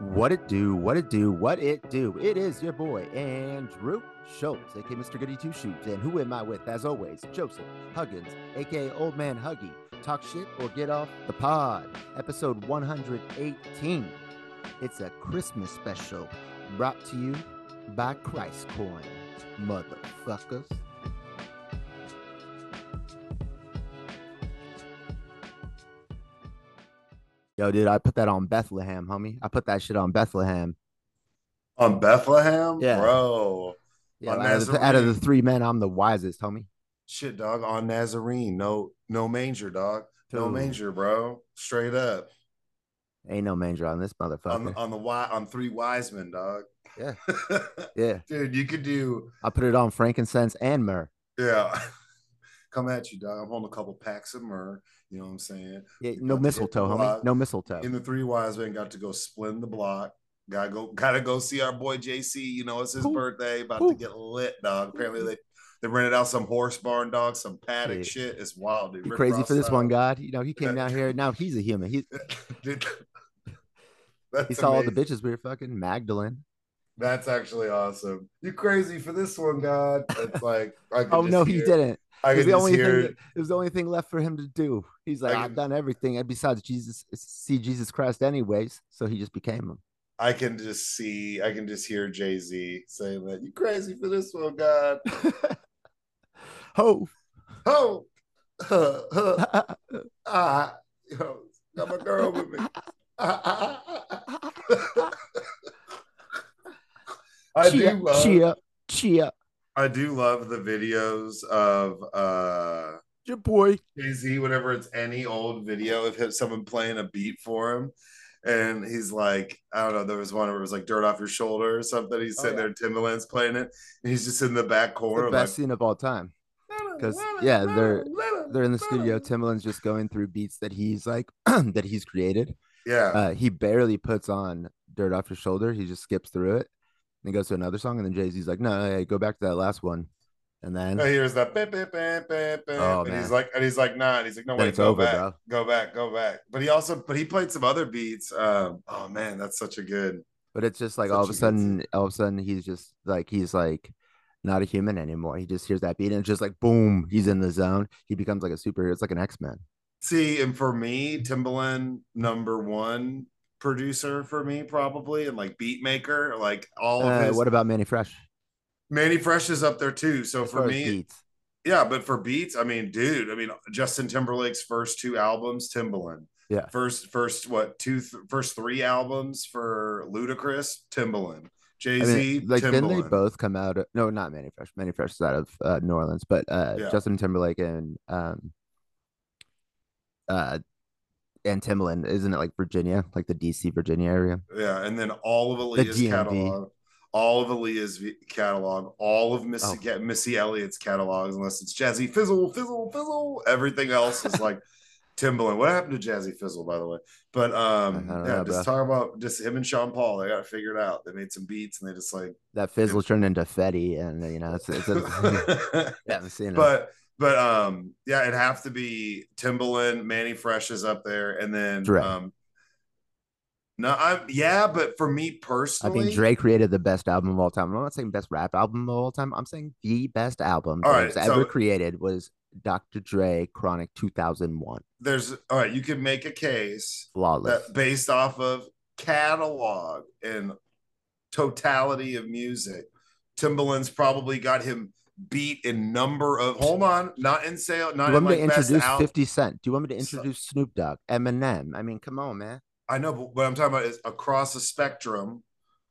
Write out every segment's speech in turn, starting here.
What it do, what it do, what it do. It is your boy, Andrew Schultz, aka Mr. Goody Two Shoes. And who am I with, as always? Joseph Huggins, aka Old Man Huggy. Talk shit or get off the pod. Episode 118. It's a Christmas special brought to you by Christ Coin, motherfuckers. Yo, dude, I put that on Bethlehem, homie. I put that shit on Bethlehem. On Bethlehem, Yeah. bro. Yeah, On out of, the, out of the three men, I'm the wisest, homie. Shit, dog. On Nazarene, no, no manger, dog. No Dude. manger, bro. Straight up. Ain't no manger on this motherfucker. on the wi- on three wise men, dog. Yeah. yeah, dude, you could do I put it on frankincense and myrrh. yeah. Come at you, dog. I'm holding a couple packs of myrrh. You know what I'm saying? Yeah, no got to hit mistletoe, homie. No mistletoe. In the three wise men got to go split the block. Gotta go, gotta go see our boy JC. You know, it's his Ooh. birthday. About Ooh. to get lit, dog. Apparently they they rented out some horse barn, dog, some paddock Yeah. shit. It's wild, dude. Crazy for this one, God. You know, he came down here. Now he's a human. He Dude, that's he saw all the bitches we were fucking Magdalene. That's actually awesome. You crazy for this one, God? It's like I Oh no, he didn't. I It was the only hear thing. it. Was the only thing left for him to do. He's like, I I've can- done everything, and besides Jesus, see Jesus Christ, anyways. So he just became him. I can just see. I can just hear Jay Z saying that. You crazy for this one, God? Ho! Ah, yo, got my girl with me. I Chia, do love. chia, chia. I do love the videos of uh Your boy. Jay Z, whenever it's any old video of him, someone playing a beat for him. And he's like, I don't know, there was one where it was like dirt off your shoulder or something. He's Oh, sitting yeah. there, Timbaland's playing it, and he's just in the back corner. the like, best scene of all time. Because yeah, they're- They're in the studio. Timbaland's just going through beats that he's like that he's created. Yeah. Uh, he barely puts on "Dirt Off Your Shoulder." He just skips through it and goes to another song. And then Jay Z's like, "No, hey, go back to that last one." And then And here's that bam, bam, bam, bam, bam. Oh, and man. he's like, and he's like, nah. And he's like, no, Then wait, it's go over, back, bro. go back, go back. But he also, but he played some other beats. Um, oh man, that's such a good. But it's just like Such all of a a good sudden, all of a sudden, he's just like he's like not a human anymore. He just hears that beat and it's just like boom, he's in the zone. He becomes like a superhero. It's like an X Men. See, and for me, Timbaland, number one producer for me, probably, and like beat maker, like all of Uh, his. what about Mannie Fresh? Mannie Fresh is up there too. So As for me, beats, yeah, but for beats, I mean, dude, I mean, Justin Timberlake's first two albums, Timbaland. Yeah. First, first what two, th- first three albums for Ludacris, Timbaland. Jay I Z, mean, like didn't they both come out? Of, no, not Mannie Fresh. Mannie Fresh is out of uh, New Orleans, but uh, Yeah. Justin Timberlake and um, uh, and Timbaland isn't it like Virginia, like the DC Virginia area? Yeah, and then all of Aaliyah's DMV. catalog, all of Aaliyah's catalog, all of Missy Oh. Missy Elliott's catalogs, unless it's Jazzy Fizzle, Fizzle, Fizzle. Everything else is like Timbaland. What happened to Jazzy Fizzle, by the way? But um, yeah, know, just bro. talk about just him and Sean Paul. They got it figured out. They made some beats and they just like. That fizzle turned into Fetty, and you know, it's, it's a, yeah, I'm seeing it. but but um yeah, it'd have to be Timbaland, Mannie Fresh is up there, and then Dre. um. No, I'm yeah, but for me personally, I think Dre created the best album of all time. I'm not saying best rap album of all time. I'm saying the best album All that right, was ever so- created was Dr. Dre Chronic 2001. there's all right, you can make a case Flawless. that based off of catalog and totality of music, Timbaland's probably got him beat in number of hold on, not in sale, Do not you in want me like to introduce. 50 Cent? Do you want me to So- introduce Snoop Dogg, Eminem? I mean, come on, man. I know, but what I'm talking about is across the spectrum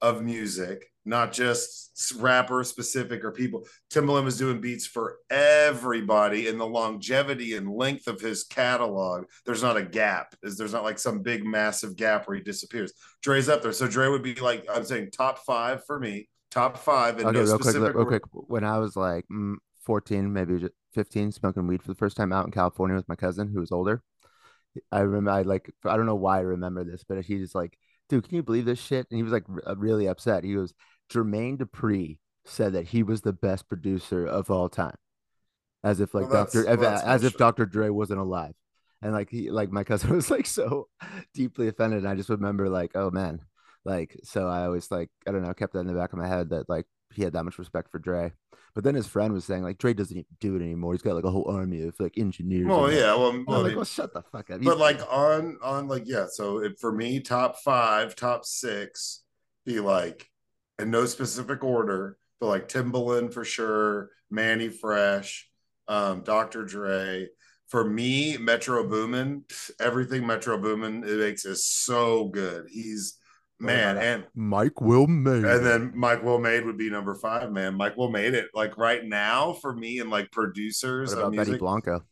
of music, not just rapper specific or people. Timbaland was doing beats for everybody, and the longevity and length of his catalog. There's not a gap. Is there's not like some big massive gap where he disappears. Dre's up there, so Dre would be like I'm saying top five for me, top five, Okay, no real quick, specific. real quick. When I was like mm, 14, maybe 15, smoking weed for the first time out in California with my cousin who was older. I remember, I like, I don't know why I remember this, but he was like, dude, can you believe this shit? And he was like r- really upset. He goes, Jermaine Dupri said that he was the best producer of all time. As if like Well, Dr. well, that's as if. Dr. Dre wasn't alive. And like he like my cousin was like so deeply offended. And I just remember like, oh man, Like, so I always like, I don't know, kept that in the back of my head that like he had that much respect for Dre. But then his friend was saying like Dre doesn't do it anymore. He's got like a whole army of like engineers. Well, yeah. Well, well, like, well, shut the fuck up. but You- like on on like yeah. So it, for me, top five, top six, be like in no specific order, but like Timbaland for sure, Mannie Fresh, um, Dr. Dre. For me, Metro Boomin, everything Metro Boomin it makes is so good. He's man, and Mike will Made, and then Mike Will Made would be number five, man. Mike Will Made it. Like right now, for me and like producers what of about Benny music, Blanco?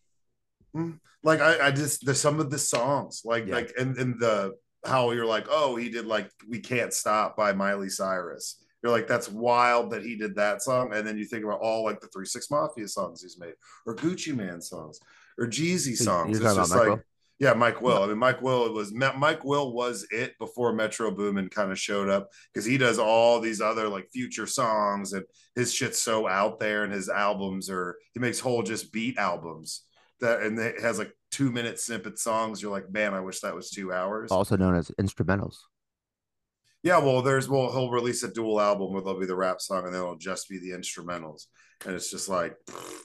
Mm, like I, I just there's some of the songs like Yeah. like and and the how you're like oh he did like we can't stop by Miley Cyrus you're like that's wild that he did that song and then you think about all like the three six mafia songs he's made or Gucci Mane songs or Jeezy songs you're it's talking just about Mike like Will? Yeah Mike Will I mean Mike Will was Mike Will was it before Metro Boomin kind of showed up because he does all these other like future songs and his shit's so out there and his albums are he makes whole just beat albums that and it has like two minute snippet songs. You're like, man, I wish that was two hours. Also known as instrumentals. Yeah, well, there's well, he'll release a dual album where there'll be the rap song and then it'll just be the instrumentals. And it's just like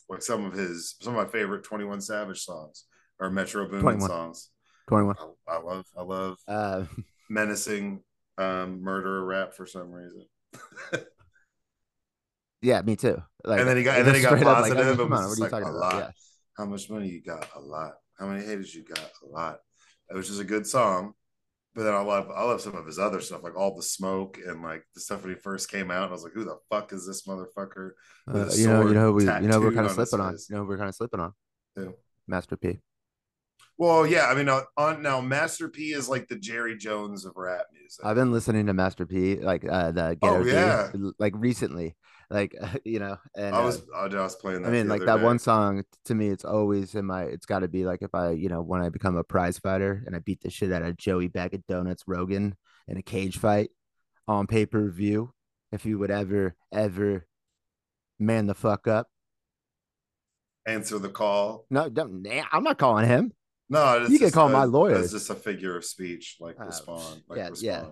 like some of his some of my favorite 21 Savage songs or Metro Boomin 21. songs. 21. I, I love I love Uh, menacing um murderer rap for some reason. yeah, me too. Like, And then he got- and then he got up like, positive, oh, come on, what are you like talking a about? lot. Yeah. How much money you got? A lot. How many haters you got? A lot. It was just a good song. But then I love I love some of his other stuff, like all the smoke and like the stuff when he first came out. And I was like, who the fuck is this motherfucker? Uh, you know, you know, we, you know, we're kind of slipping on. face. You know, we're kind of slipping on. Who? Master P. Well, yeah, I mean, uh, on now Master P is like the Jerry Jones of rap music. I've been listening to Master P, like uh, the Ghetto Oh, yeah. like recently, like you know, and I uh, was I was playing that. I mean, like that day. one song to me, it's always in my. It's got to be like if I, you know, when I become a prize fighter and I beat the shit out of Joey Bag of Donuts Rogan in a cage fight on pay per view. If you would ever, ever man the fuck up, Answer the call. no, don't. I'm not calling him. No, You can call a- my lawyer. It's just a figure of speech, like Oh, respond, like yeah, respond. yeah.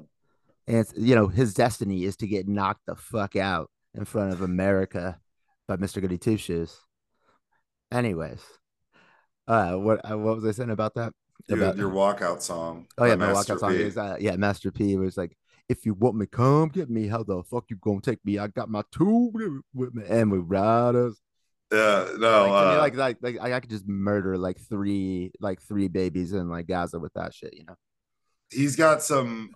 And it's, you know, his destiny is to get knocked the fuck out in front of America by Mr. Goody Two Shoes. Anyways, uh, what uh, what was I saying about that? Your, About- your walkout song. Oh yeah, my Master walkout song P. is uh, yeah, Master P was like, if you want me, come get me. How the fuck you gonna take me? I got my two with me, and we riders. Yeah, no, like, to me, uh, like, like, like I could just murder like three, like three babies in like Gaza with that shit, you know. he's got some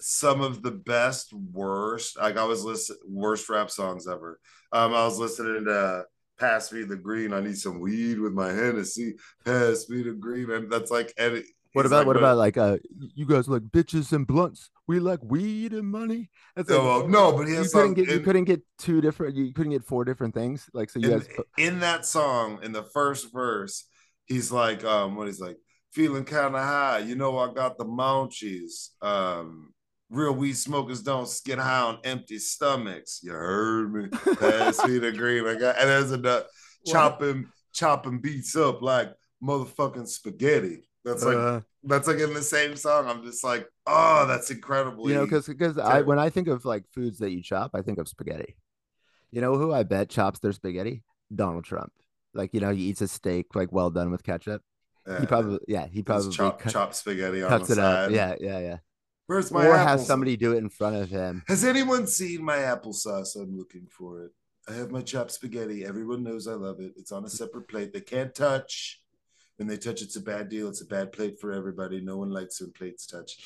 some of the best worst like i was listening worst rap songs ever. Um i was listening to pass me the green. I need some weed with my hennessy. Pass me the green and that's like and What about like, what about like uh you guys like bitches and blunts? We like weed and money. It's No, like, well, no, but he you couldn't get you couldn't get two different you couldn't get four different things. Like so you in, guys in that song in the first verse he's like um what he's like feeling kind of high you know i got the munchies um real weed smokers don't get high on empty stomachs you heard me pass me the green I got, and there's a chopping chopping beats up like motherfucking spaghetti that's like uh, that's like in the same song i'm just like oh that's incredible you know because because I when I think of like foods that you chop, I think of spaghetti. You know who I bet chops their spaghetti? Donald Trump. Like you know he eats a steak like well done with ketchup. He probably yeah he probably chop, cut- chop spaghetti on cuts the it side. up. Yeah yeah yeah. where's my Or has applesauce? somebody do it in front of him. Has anyone seen my applesauce? I'm looking for it. I have my chopped spaghetti. Everyone knows I love it. It's on a separate plate. They can't touch. When they touch, it's a bad deal. It's a bad plate for everybody. No one likes when plates touch.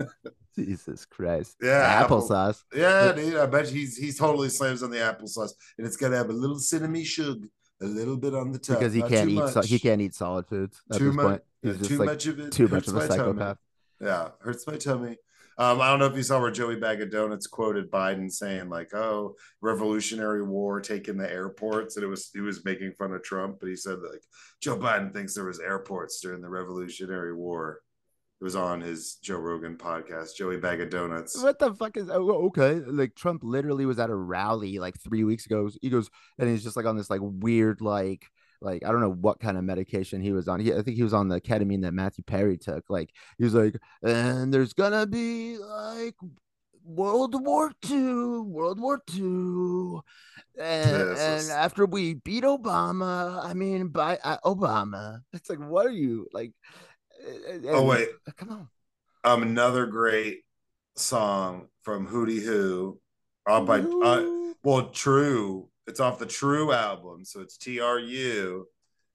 Jesus Christ. Yeah, apple- applesauce. Yeah, dude. I bet he's he's totally slams on the applesauce, and it's got to have a little cinnamon sugar, a little bit on the top because he not can't eat so, he can't eat solid foods at too this much. point. He's yeah, just too like much of it. too much of a my tummy. psychopath. Yeah, hurts my tummy. Um, I don't know if you saw where Joey Bag of Donuts quoted Biden saying like, "Oh, Revolutionary War taking the airports," and it was he was making fun of Trump, but he said like Joe Biden thinks there was airports during the Revolutionary War. It was on his Joe Rogan podcast, Joey Bag of Donuts. What the fuck is oh, okay? Like Trump literally was at a rally like three weeks ago. He goes and he's just like on this like weird like like I don't know what kind of medication he was on. He, I think he was on the ketamine that Matthew Perry took. Like he was like, and there's gonna be like World War II, World War II, and, and after we beat Obama, I mean, by uh, Obama, it's like, what are you like? oh wait, come on. Um, another great song from Hoody Hoo, uh, by uh, well, True. It's off the True album, so it's T R U.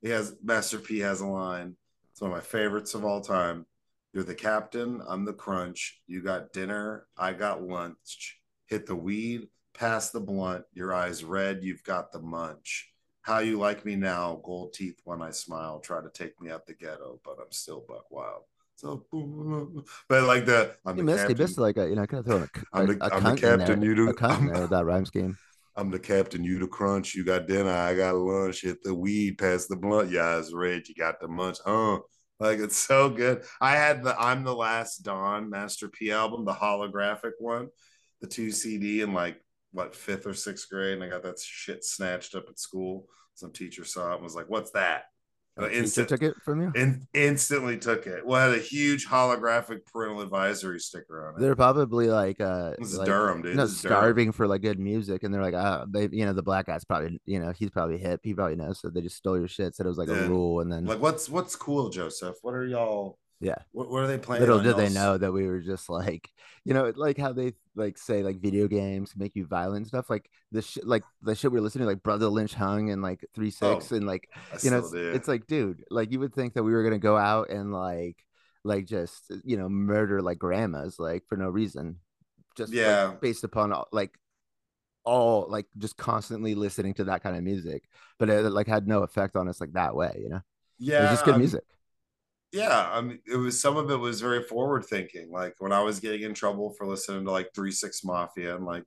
He has Master P has a line. It's one of my favorites of all time. You're the captain, I'm the crunch. You got dinner, I got lunch. Hit the weed, pass the blunt. Your eyes red, you've got the munch. How you like me now, gold teeth when I smile. Try to take me out the ghetto, but I'm still buck wild. So, but like the I'm you the missed, captain. You missed like a you know kind of throwing a, I'm the, a I'm the captain. You do a cunt there, that rhyme scheme. I'm the captain. You the crunch. You got dinner. I got lunch. Hit the weed. Pass the blunt. Your eyes red. You got the munch. Huh? Like it's so good. I had the I'm the Last Don Master P album, the holographic one, the two CD in like what fifth or sixth grade, and I got that shit snatched up at school. Some teacher saw it and was like, "What's that?" Uh, instant, took it from you. In, instantly took it. Well, had a huge holographic parental advisory sticker on it. They're probably like uh, this is like, Durham, dude. No, starving Durham. for like good music, and they're like, ah, they, you know, the black guy's probably, you know, he's probably hip. He probably knows. So they just stole your shit. Said it was like yeah. a rule, and then like, what's what's cool, Joseph? What are y'all? Yeah. What, what are they playing? Little did they know that we were just like, you know, like how they like say like video games make you violent stuff. Like the shit, like the shit we are listening to, like Brotha Lynch Hung and like three oh, six oh, and like I you know, it's, it's, like, dude, like you would think that we were gonna go out and like like just you know murder like grandmas like for no reason, just yeah, like, based upon like all like just constantly listening to that kind of music, but it like had no effect on us like that way, you know. Yeah, it was just good um, music yeah i mean it was some of it was very forward thinking like when i was getting in trouble for listening to like three six mafia in like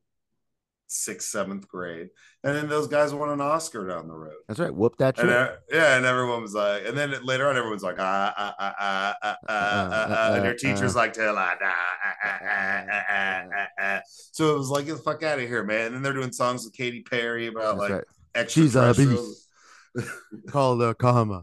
sixth seventh grade and then those guys won an oscar down the road that's right whoop that shit. And, yeah and everyone was like and then later on everyone's like ah ah ah ah ah ah, ah, and your teacher's like ah, ah, ah, ah, so it was like get the fuck out of here man and then they're doing songs with Katy Perry about like right. extraterrestrials call the comma.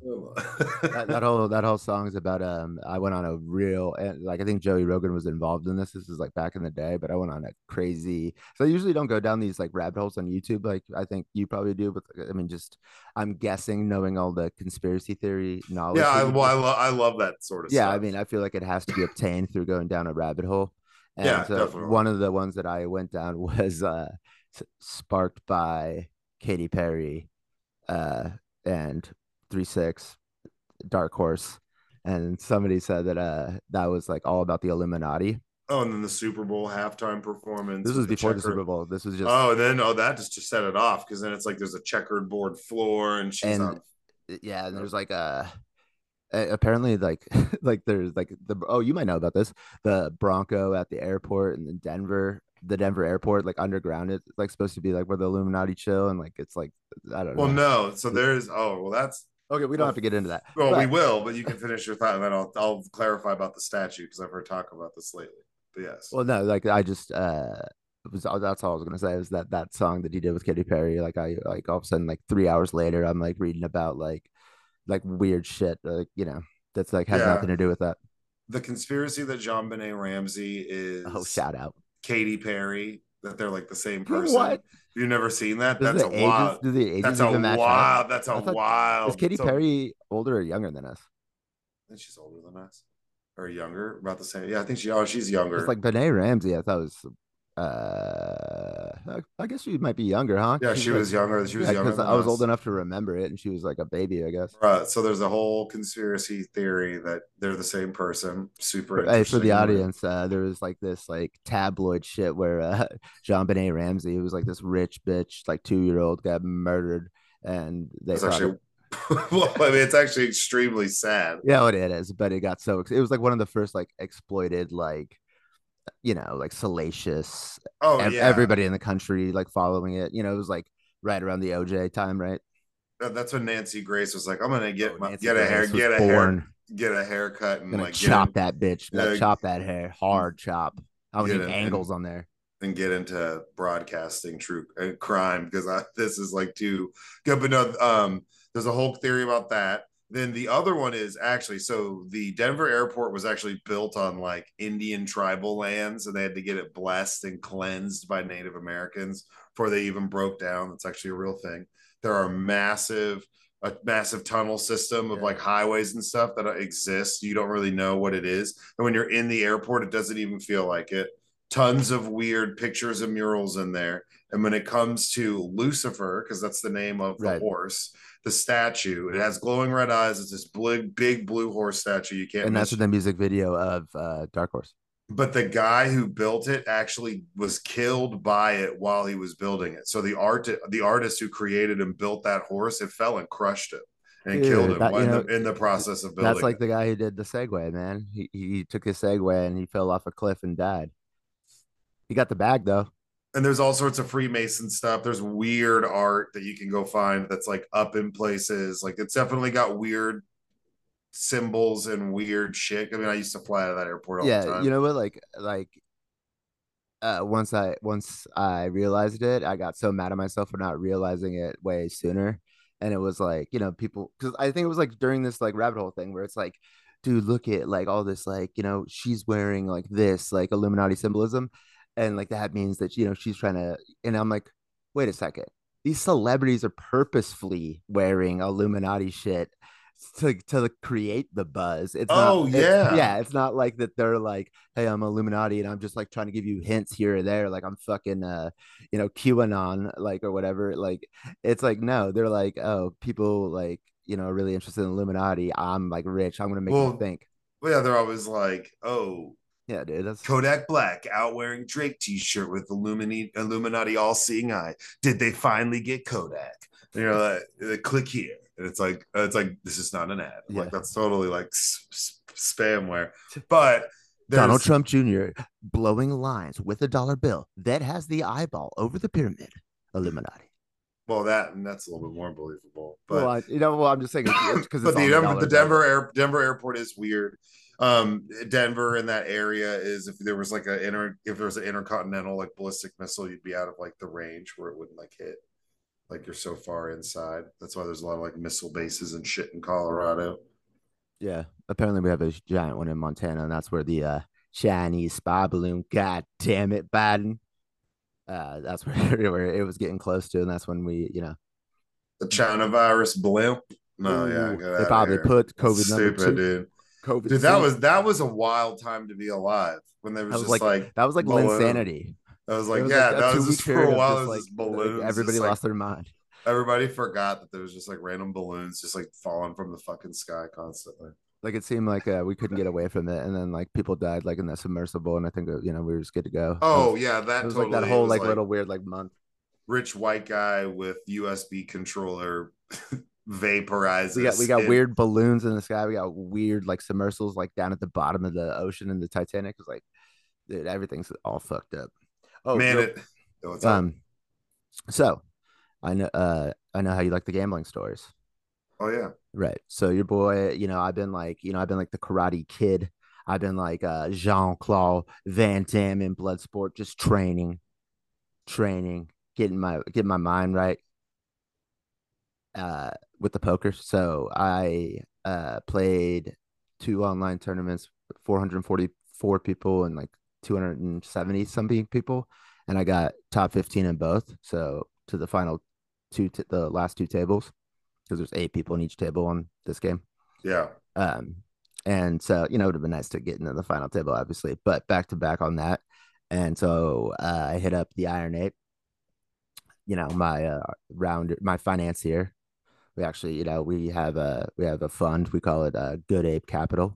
that, that, whole that whole song is about um. I went on a real and like I think Joey Rogan was involved in this. This is like back in the day, but I went on a crazy. So I usually don't go down these like rabbit holes on YouTube. Like I think you probably do, but I mean, just I'm guessing knowing all the conspiracy theory knowledge. Yeah, I, well, I, lo- I love that sort of. Yeah, stuff. I mean, I feel like it has to be obtained through going down a rabbit hole. And yeah, so definitely. one of the ones that I went down was uh, sparked by Katy Perry uh, and three six, Dark Horse, and somebody said that uh that was like all about the Illuminati. Oh, and then the Super Bowl halftime performance. This was the before the Super Bowl. This was just oh, and then oh that just to set it off because then it's like there's a checkered board floor and she's and, on. Yeah, and there's like a apparently like like there's like the oh you might know about this the Bronco at the airport in Denver the Denver airport, like underground. It's like supposed to be like where the Illuminati chill, and like it's like I don't know. Well, no. So there's oh well, that's okay. We don't well, have to get into that. Well, but... we will, but you can finish your thought, and then I'll I'll clarify about the statue because I've heard talk about this lately. But yes. Well, no, like I just uh was that's all I was gonna say was that that song that he did with Katy Perry. Like I like all of a sudden like three hours later, I'm like reading about like like weird shit, like you know that's like has yeah. nothing to do with that. The conspiracy that JonBenét Ramsey is oh shout out Katy Perry that they're like the same person. What? You've never seen that? Does that's a ages, wild. Do the ages that's a wild. That's a wild. Is Katy Perry older or younger than us? I think she's older than us, or younger, about the same. Yeah, I think she. Oh, she's younger. It's like Benet Ramsey. I thought was uh i guess she might be younger huh? Yeah she was younger. She was yeah, younger i was old enough to remember it and she was like a baby i guess. Right so there's a whole conspiracy theory that they're the same person. Super hey, for the audience uh there was like this like tabloid shit where uh JonBenét Ramsey who was like this rich bitch like two-year-old got murdered and they That's actually well, I mean, it's actually extremely sad. Yeah, it is, but it got so it was like one of the first like exploited like you know, like salacious. Oh, ev- yeah. Everybody in the country like following it. You know, it was like right around the OJ time, right? That's when Nancy Grace was like, "I'm gonna get oh, my, get a hair, get a born. hair, get a haircut, and like chop in, that bitch, chop that hair, hard chop. I would need angles on there." and get into broadcasting true uh, crime because this is like too good. But no, um, there's a whole theory about that. Then the other one is actually so the Denver airport was actually built on like Indian tribal lands, and they had to get it blessed and cleansed by Native Americans before they even broke down. That's actually a real thing. There are massive a massive tunnel system of Yeah. like highways and stuff that exist. You don't really know what it is. And when you're in the airport, it doesn't even feel like it. Tons of weird pictures and murals in there. And when it comes to Blucifer, because that's the name of the Right. horse, the statue, it has glowing red eyes. It's this big, big blue horse statue. You can't and that's the music video of uh, Dark Horse. but the guy who built it actually was killed by it while he was building it. So the art, the artist who created and built that horse, it fell and crushed it and Dude, killed him that- in, know, the, in the process of building. That's like it. the guy who did the Segway, man. He he took his Segway and he fell off a cliff and died. He got the bag though. and there's all sorts of Freemason stuff. There's weird art that you can go find that's like up in places. Like it's definitely got weird symbols and weird shit. I mean, I used to fly out of that airport all the yeah, time. you know what? Like like uh once I once I realized it, I got so mad at myself for not realizing it way sooner. And it was like, you know, people because I think it was like during this like rabbit hole thing where it's like, dude, look at like all this, like, you know, she's wearing like this, like Illuminati symbolism. And like that means that, you know, she's trying to, and I'm like, wait a second. These celebrities are purposefully wearing Illuminati shit to to create the buzz. It's Oh, not, it's- yeah. yeah. It's not like that they're like, hey, I'm Illuminati and I'm just like trying to give you hints here or there, like I'm fucking uh, you know, QAnon, like or whatever. Like it's like no, they're like, oh, people like you know are really interested in Illuminati. I'm like rich. I'm gonna make Well, you think. Well, yeah, they're always like, oh, Yeah, dude. That's Kodak Black out wearing Drake t-shirt with Illuminati Illuminati all-seeing eye. Did they finally get Kodak? And you're like, click here. And it's like, it's like, this is not an ad. Yeah. Like that's totally like spamware. But Donald Trump Jr. blowing lines with a dollar bill that has the eyeball over the pyramid. Illuminati. Well, that and that's a little bit more believable. But well, I, you know, well, I'm just saying because but the Denver, the Denver air, Denver airport is weird. Um, Denver in that area is if there was like a inter if there was an intercontinental like ballistic missile, you'd be out of like the range where it wouldn't like hit. Like you're so far inside. That's why there's a lot of like missile bases and shit in Colorado. Yeah, apparently we have a giant one in Montana, and that's where the uh, Chinese spy balloon. God damn it, Biden! Uh, that's where, where it was getting close to, and that's when we, you know, The China virus blimp. No, yeah, they probably put That's COVID number stupid, two. dude. COVID. Dude, that was that was a wild time to be alive when there was, was just like, that was like balloon. insanity. I was like, was yeah, a that was just for a while. just, It was like, just balloons. Like, everybody like, lost their mind. Everybody forgot that there was just like random balloons just like falling from the fucking sky constantly. Like it seemed like uh, we couldn't get away from it, and then like people died like in the submersible, and I think uh, you know we were just good to go. Oh was, yeah, that was totally like that whole like, little weird like month. rich white guy with USB controller vaporizes. We got we got in- weird balloons in the sky. We got weird like submersibles like down at the bottom of the ocean in the Titanic. It's like, dude, everything's all fucked up. Oh man. real- It, oh, what's up? um, so I know uh I know how you like the gambling stories, oh yeah, right? So your boy, you know, I've been like, you know, I've been like the Karate Kid. I've been like uh Jean Claude Van Damme in Bloodsport, just training, training, getting my getting my mind right. Uh, with the poker. So I uh played two online tournaments, 444 people and like 270 something people, and I got top 15 in both. So to the final two, t- the last two tables, because there's eight people in each table on this game. yeah. Um, and so you know it would have been nice to get into the final table, obviously, but back to back on that. And so uh, I hit up the Iron Ape. You know my uh, round, my financier. We actually, you know, we have a we have a fund. We call it uh, Good Ape Capital.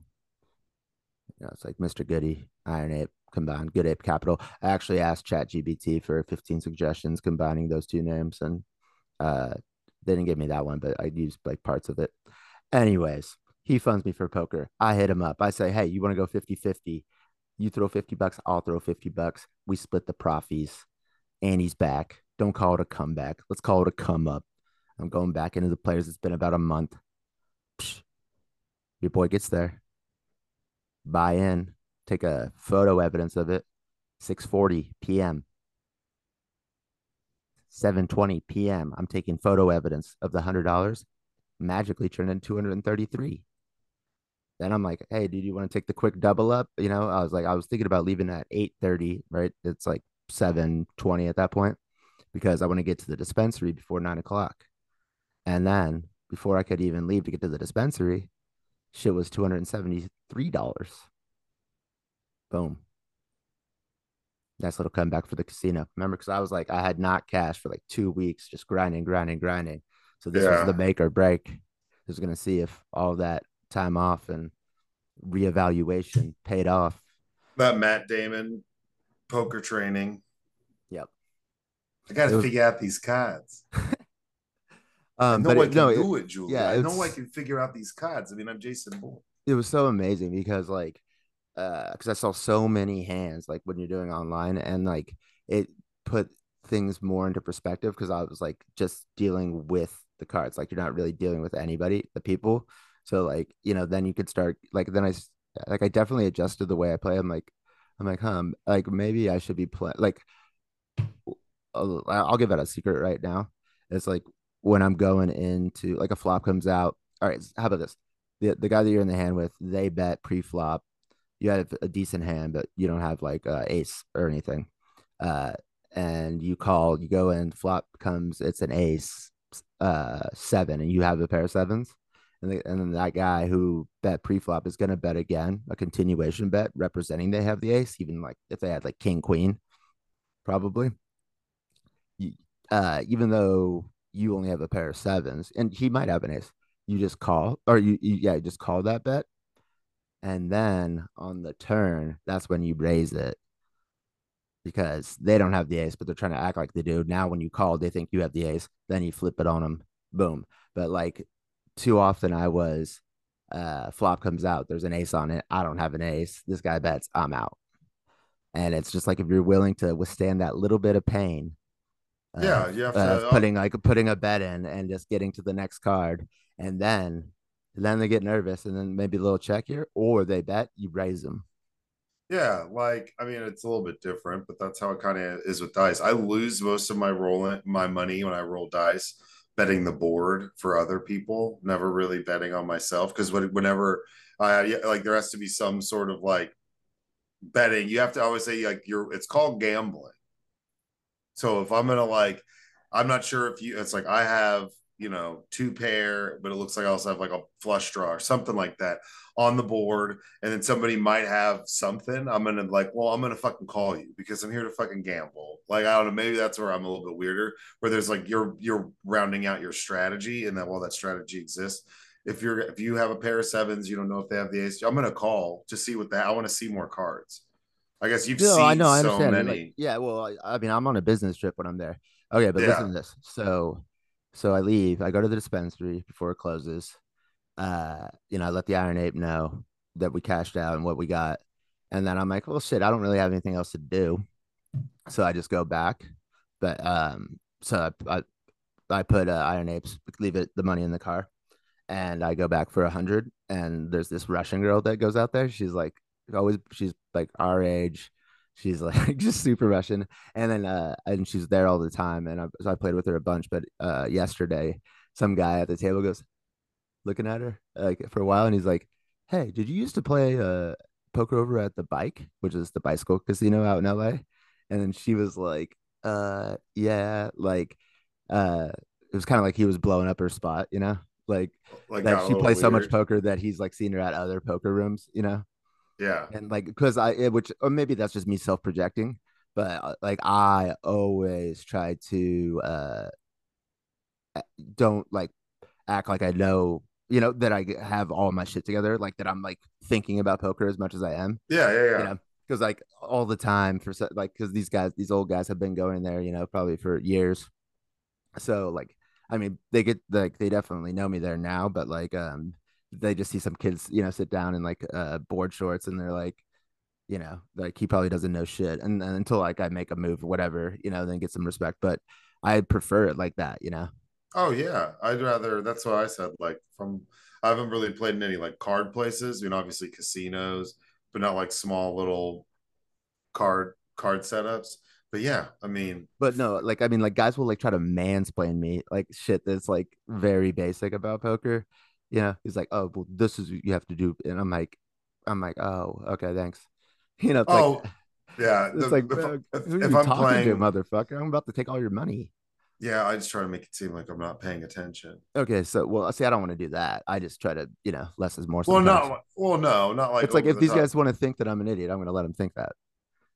You know, it's like Mr. Goody, Iron Ape combined, Good Ape Capital. I actually asked ChatGPT for 15 suggestions combining those two names, and uh, they didn't give me that one, but I used like parts of it. Anyways, he funds me for poker. I hit him up. I say, hey, you want to go 50 50? You throw 50 bucks, I'll throw 50 bucks. We split the profits. And he's back. Don't call it a comeback. Let's call it a come up. I'm going back into the players. It's been about a month. Psh. Your boy gets there. Buy in. Take a photo evidence of it. 6:40 p.m. 7:20 p.m. I'm taking photo evidence of the hundred dollars. magically turned into 233. Then I'm like, hey, did you want to take the quick double up? You know, I was like, I was thinking about leaving at 8:30, right? It's like 7:20 at that point because I want to get to the dispensary before nine o'clock. And then before I could even leave to get to the dispensary, shit was $273. Boom. Nice little comeback for the casino. Remember, because I was like, I had not cash for like two weeks, just grinding, grinding, grinding. So this yeah. was the make or break. I was gonna see if all that time off and reevaluation paid off. That Matt Damon poker training. Yep. I got to figure out these cards. um, I but it, can no, do it, it, Julia. Yeah, I know I can figure out these cards. I mean, I'm Jason Bourne. It was so amazing because like because uh, I saw so many hands like when you're doing online and like it put things more into perspective because I was like just dealing with the cards like you're not really dealing with anybody the people so like you know then you could start like then I like I definitely adjusted the way I play I'm like I'm like huh like maybe I should be playing like I'll, I'll give it a secret right now it's like when I'm going into like a flop comes out all right how about this the the guy that you're in the hand with they bet pre-flop you have a decent hand, but you don't have like a ace or anything. Uh, and you call, you go in, flop comes, it's an ace, uh, seven, and you have a pair of sevens. And, the, and then that guy who bet pre-flop is going to bet again, a continuation bet representing they have the ace, even like if they had like king, queen, probably. Uh, even though you only have a pair of sevens, and he might have an ace, you just call, or you, you yeah, just call that bet and then on the turn, that's when you raise it because they don't have the ace, but they're trying to act like they do. Now, when you call, they think you have the ace. Then you flip it on them. Boom. But like too often, I was uh flop comes out. There's an ace on it. I don't have an ace. This guy bets. I'm out. And it's just like if you're willing to withstand that little bit of pain. Yeah, you have to uh, putting like putting a bet in and just getting to the next card, and then then they get nervous and then maybe a little check here, or they bet you raise them. Yeah, like I mean, it's a little bit different, but that's how it kind of is with dice. I lose most of my rolling my money when I roll dice, betting the board for other people, never really betting on myself because whenever I like, there has to be some sort of like betting. You have to always say like you're. It's called gambling. So if I'm gonna like, I'm not sure if you. It's like I have you know, two pair, but it looks like I also have like a flush draw or something like that on the board. And then somebody might have something. I'm gonna like, well, I'm gonna fucking call you because I'm here to fucking gamble. Like, I don't know, maybe that's where I'm a little bit weirder, where there's like you're you're rounding out your strategy, and that while that strategy exists, if you're if you have a pair of sevens, you don't know if they have the ace. I'm gonna call to see what that I want to see more cards. I guess you've no, seen I know, I understand. so many. Like, yeah, well, I, I mean, I'm on a business trip when I'm there. Okay, but yeah. listen to this. So so I leave. I go to the dispensary before it closes. Uh, you know, I let the Iron Ape know that we cashed out and what we got, and then I'm like, well, shit, I don't really have anything else to do, so I just go back. But um, so I I, I put uh, Iron Apes, leave it the money in the car, and I go back for a hundred. And there's this Russian girl that goes out there. She's like always, she's like our age she's like just super Russian. And then uh and she's there all the time. And I, so I played with her a bunch. But uh yesterday, some guy at the table goes looking at her like for a while, and he's like, "Hey, did you used to play uh poker over at the Bike, which is the bicycle casino out in LA?" And then she was like, "Uh, yeah, like, uh." It was kind of like he was blowing up her spot, you know, like, like that she plays weird. so much poker that he's like seen her at other poker rooms, you know. Yeah. And like, because I, which, or maybe that's just me self projecting, but uh, like, I always try to, uh, don't like act like I know, you know, that I have all my shit together, like that I'm like thinking about poker as much as I am. Yeah. Yeah. Yeah. You know? Cause like all the time for like, cause these guys, these old guys have been going there, you know, probably for years. So like, I mean, they get like, they definitely know me there now, but like, um, they just see some kids, you know, sit down in like uh board shorts and they're like, you know, like he probably doesn't know shit. And, and until like I make a move or whatever, you know, then get some respect. But I prefer it like that, you know. Oh yeah. I'd rather that's what I said. Like from I haven't really played in any like card places, you know, obviously casinos, but not like small little card card setups. but yeah, I mean, But no, like I mean, like guys will like try to mansplain me like shit that's like very basic about poker. You know, he's like, oh, well, this is what you have to do, and I'm like, I'm like, oh, okay, thanks. You know, it's oh, like yeah. it's the- like, if, uh, if, if I'm talking playing, to, motherfucker? I'm about to take all your money. yeah, I just try to make it seem like I'm not paying attention. Okay, so well, see, I don't want to do that. I just try to, you know, less is more. Well, Sometimes. no, well, no, not like it's like if the these top. guys want to think that I'm an idiot, I'm going to let them think that.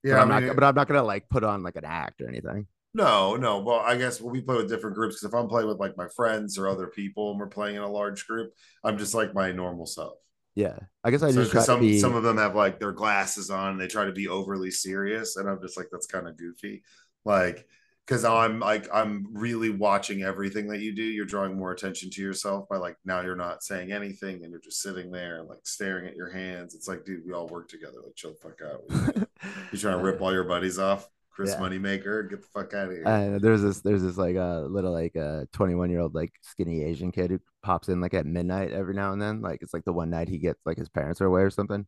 yeah, but I I'm mean, not. But I'm not going to like put on like an act or anything. No, no. Well, I guess when we play with different groups, because if I'm playing with like my friends or other people and we're playing in a large group, I'm just like my normal self. Yeah, I guess I So, just try some be. some of them have like their glasses on, and they try to be overly serious, and I'm just like, that's kind of goofy. Like, because I'm like I'm really watching everything that you do. You're drawing more attention to yourself by like now you're not saying anything and you're just sitting there and like staring at your hands. It's like, dude, we all work together. Like, chill the fuck out. You trying to rip all your buddies off? Chris Yeah. Moneymaker, get the fuck out of here. Uh, there's this there's this like a uh, little like uh 21 year old like skinny Asian kid who pops in like at midnight every now and then. Like it's like the one night he gets like his parents are away or something,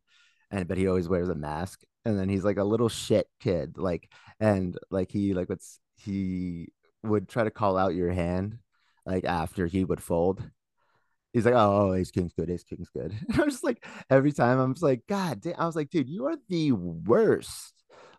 and but he always wears a mask. And then he's like a little shit kid, like and like he like what's he would try to call out your hand like after he would fold. He's like, oh, oh, ace king's good, ace king's good. And I'm just like, every time I'm just like, God damn. I was like, dude, you are the worst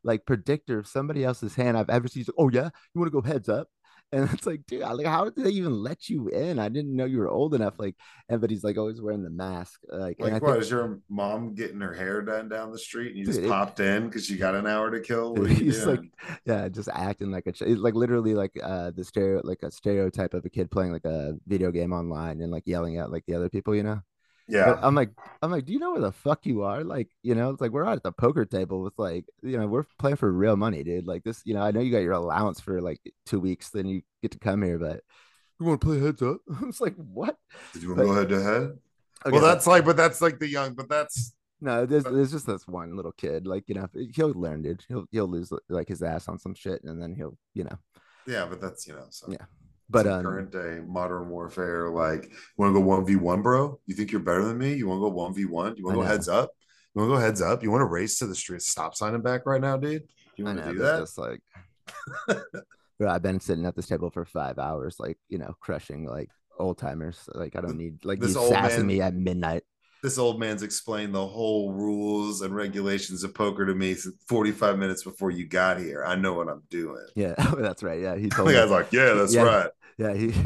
like predictor of somebody else's hand I've ever seen. Like, oh yeah, you want to go heads up? And it's like, dude, like, how did they even let you in? I didn't know you were old enough. Like, and but he's like always wearing the mask. Like, and I Like, what think, is your mom getting her hair done down the street and you just Dude, it- popped in because you got an hour to kill? What are you he's like, yeah, just acting like a, ch- like literally like uh the stereo, like a stereotype of a kid playing like a video game online and like yelling at like the other people, you know. But yeah, I'm like, I'm like, do you know where the fuck you are? Like, you know, it's like we're out at the poker table with like, you know, we're playing for real money, dude. Like this, you know, I know you got your allowance for like two weeks, then you get to come here, but you want to play heads up? it's like, what? Did you want to go head to head? Okay, Well, that's like, but that's like the young, but that's no, there's, there's just this one little kid, like, you know, he'll learn, dude. He'll he'll lose like his ass on some shit, and then he'll, you know, yeah, but that's you know, so Yeah. But um, current day modern warfare, like, you want to go one v one, bro? You think you're better than me? You want to go one v one? You want to go heads up? You want to go heads up? You want to race to the street stop sign and back right now, dude? You want to do that? just like, bro, I've been sitting at this table for five hours, like, you know, crushing like old timers. Like, I don't need like This you sassing man- me at midnight. This old man's explained the whole rules and regulations of poker to me 45 minutes before you got here. I know what I'm doing. Yeah, that's right. Yeah, he told The me. guy's like, yeah, that's Yeah. right. yeah, he, he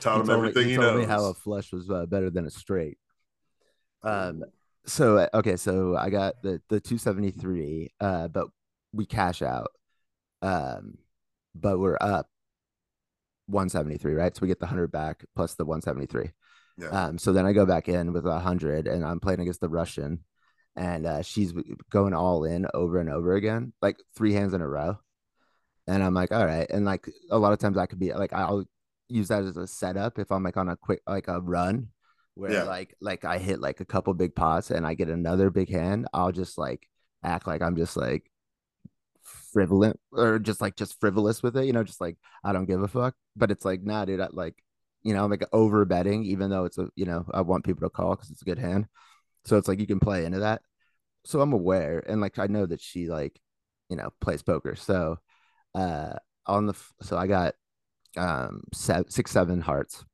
Taught him told me, everything he he, told knows. me how a flush was uh, better than a straight. Um, so okay, so I got the the two seventy three, uh, but we cash out, um, but we're up one seventy three, right? So we get the hundred back plus the one seventy three. Yeah. Um, so then I go back in with a hundred, and I'm playing against the Russian, and uh, she's going all in over and over again, like three hands in a row. And I'm like, all right. And like a lot of times I could be like, I'll use that as a setup if I'm like on a quick like a run where Yeah. like like I hit like a couple big pots and I get another big hand. I'll just like act like I'm just like frivolous or just like just frivolous with it, you know, just like I don't give a fuck. But it's like, nah, dude, I, like you know, like over betting, even though it's a you know, I want people to call because it's a good hand. So it's like you can play into that. So I'm aware and like I know that she like, you know, plays poker. So uh on the so I got um se- six seven hearts.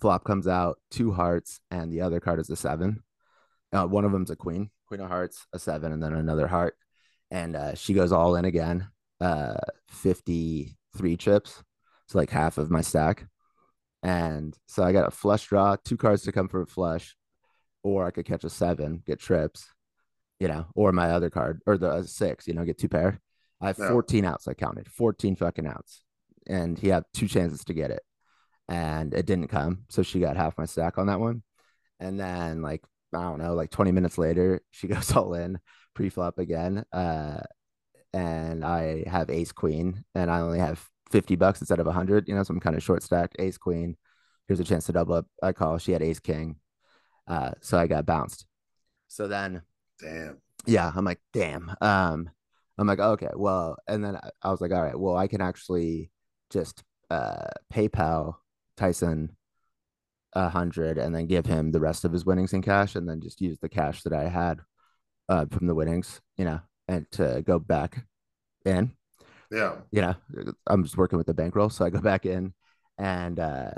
Flop comes out, two hearts, and the other card is a seven. Uh, one of them's a queen, queen of hearts, a seven, and then another heart. And uh, she goes all in again, uh, 53 chips. So like half of my stack. And so I got a flush draw, two cards to come for a flush, or I could catch a seven, get trips, you know, or my other card, or the six, you know, get two pair. I have Yeah. 14 outs. I counted 14 fucking outs. And he had two chances to get it. And it didn't come. So she got half my stack on that one. And then, like, I don't know, like 20 minutes later, she goes all in pre flop again. Uh, and I have ace queen, and I only have 50 bucks instead of 100, you know, so I'm kind of short stacked. Ace queen. Here's a chance to double up. I call. She had ace king. Uh, so I got bounced. So then Damn. yeah i'm like damn um i'm like okay well and then I, I was like all right well i can actually just uh paypal tyson a hundred and then give him the rest of his winnings in cash and then just use the cash that i had uh from the winnings you know and to go back in Yeah. You know, I'm just working with the bankroll. So I go back in and uh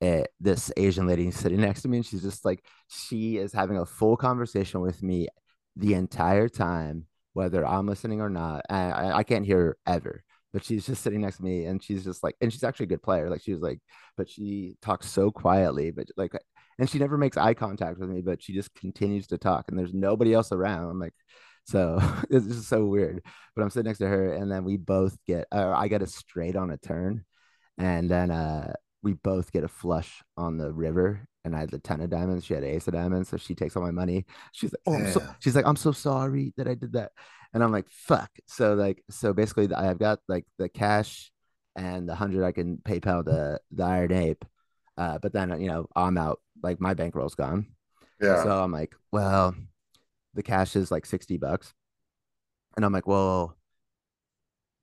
it, this Asian lady sitting next to me, and she's just like, she is having a full conversation with me the entire time, whether I'm listening or not. I, I can't hear her ever, but she's just sitting next to me, and she's just like, and she's actually a good player. Like she was like, but she talks so quietly, but like, and she never makes eye contact with me, but she just continues to talk, and there's nobody else around. I'm like, so it's just so weird. But I'm sitting next to her, and then we both get, uh, I get a straight on a turn, and then uh we both get a flush on the river and I had the 10 of diamonds. She had ace of diamonds. So she takes all my money. She's like, Oh, I'm so, she's like, I'm so sorry that I did that. And I'm like, fuck. So like, so basically I've got like the cash and the hundred I can PayPal the, the iron ape. Uh, but then, you know, I'm out, like my bankroll's gone. Yeah. So I'm like, well, the cash is like 60 bucks. And I'm like, well,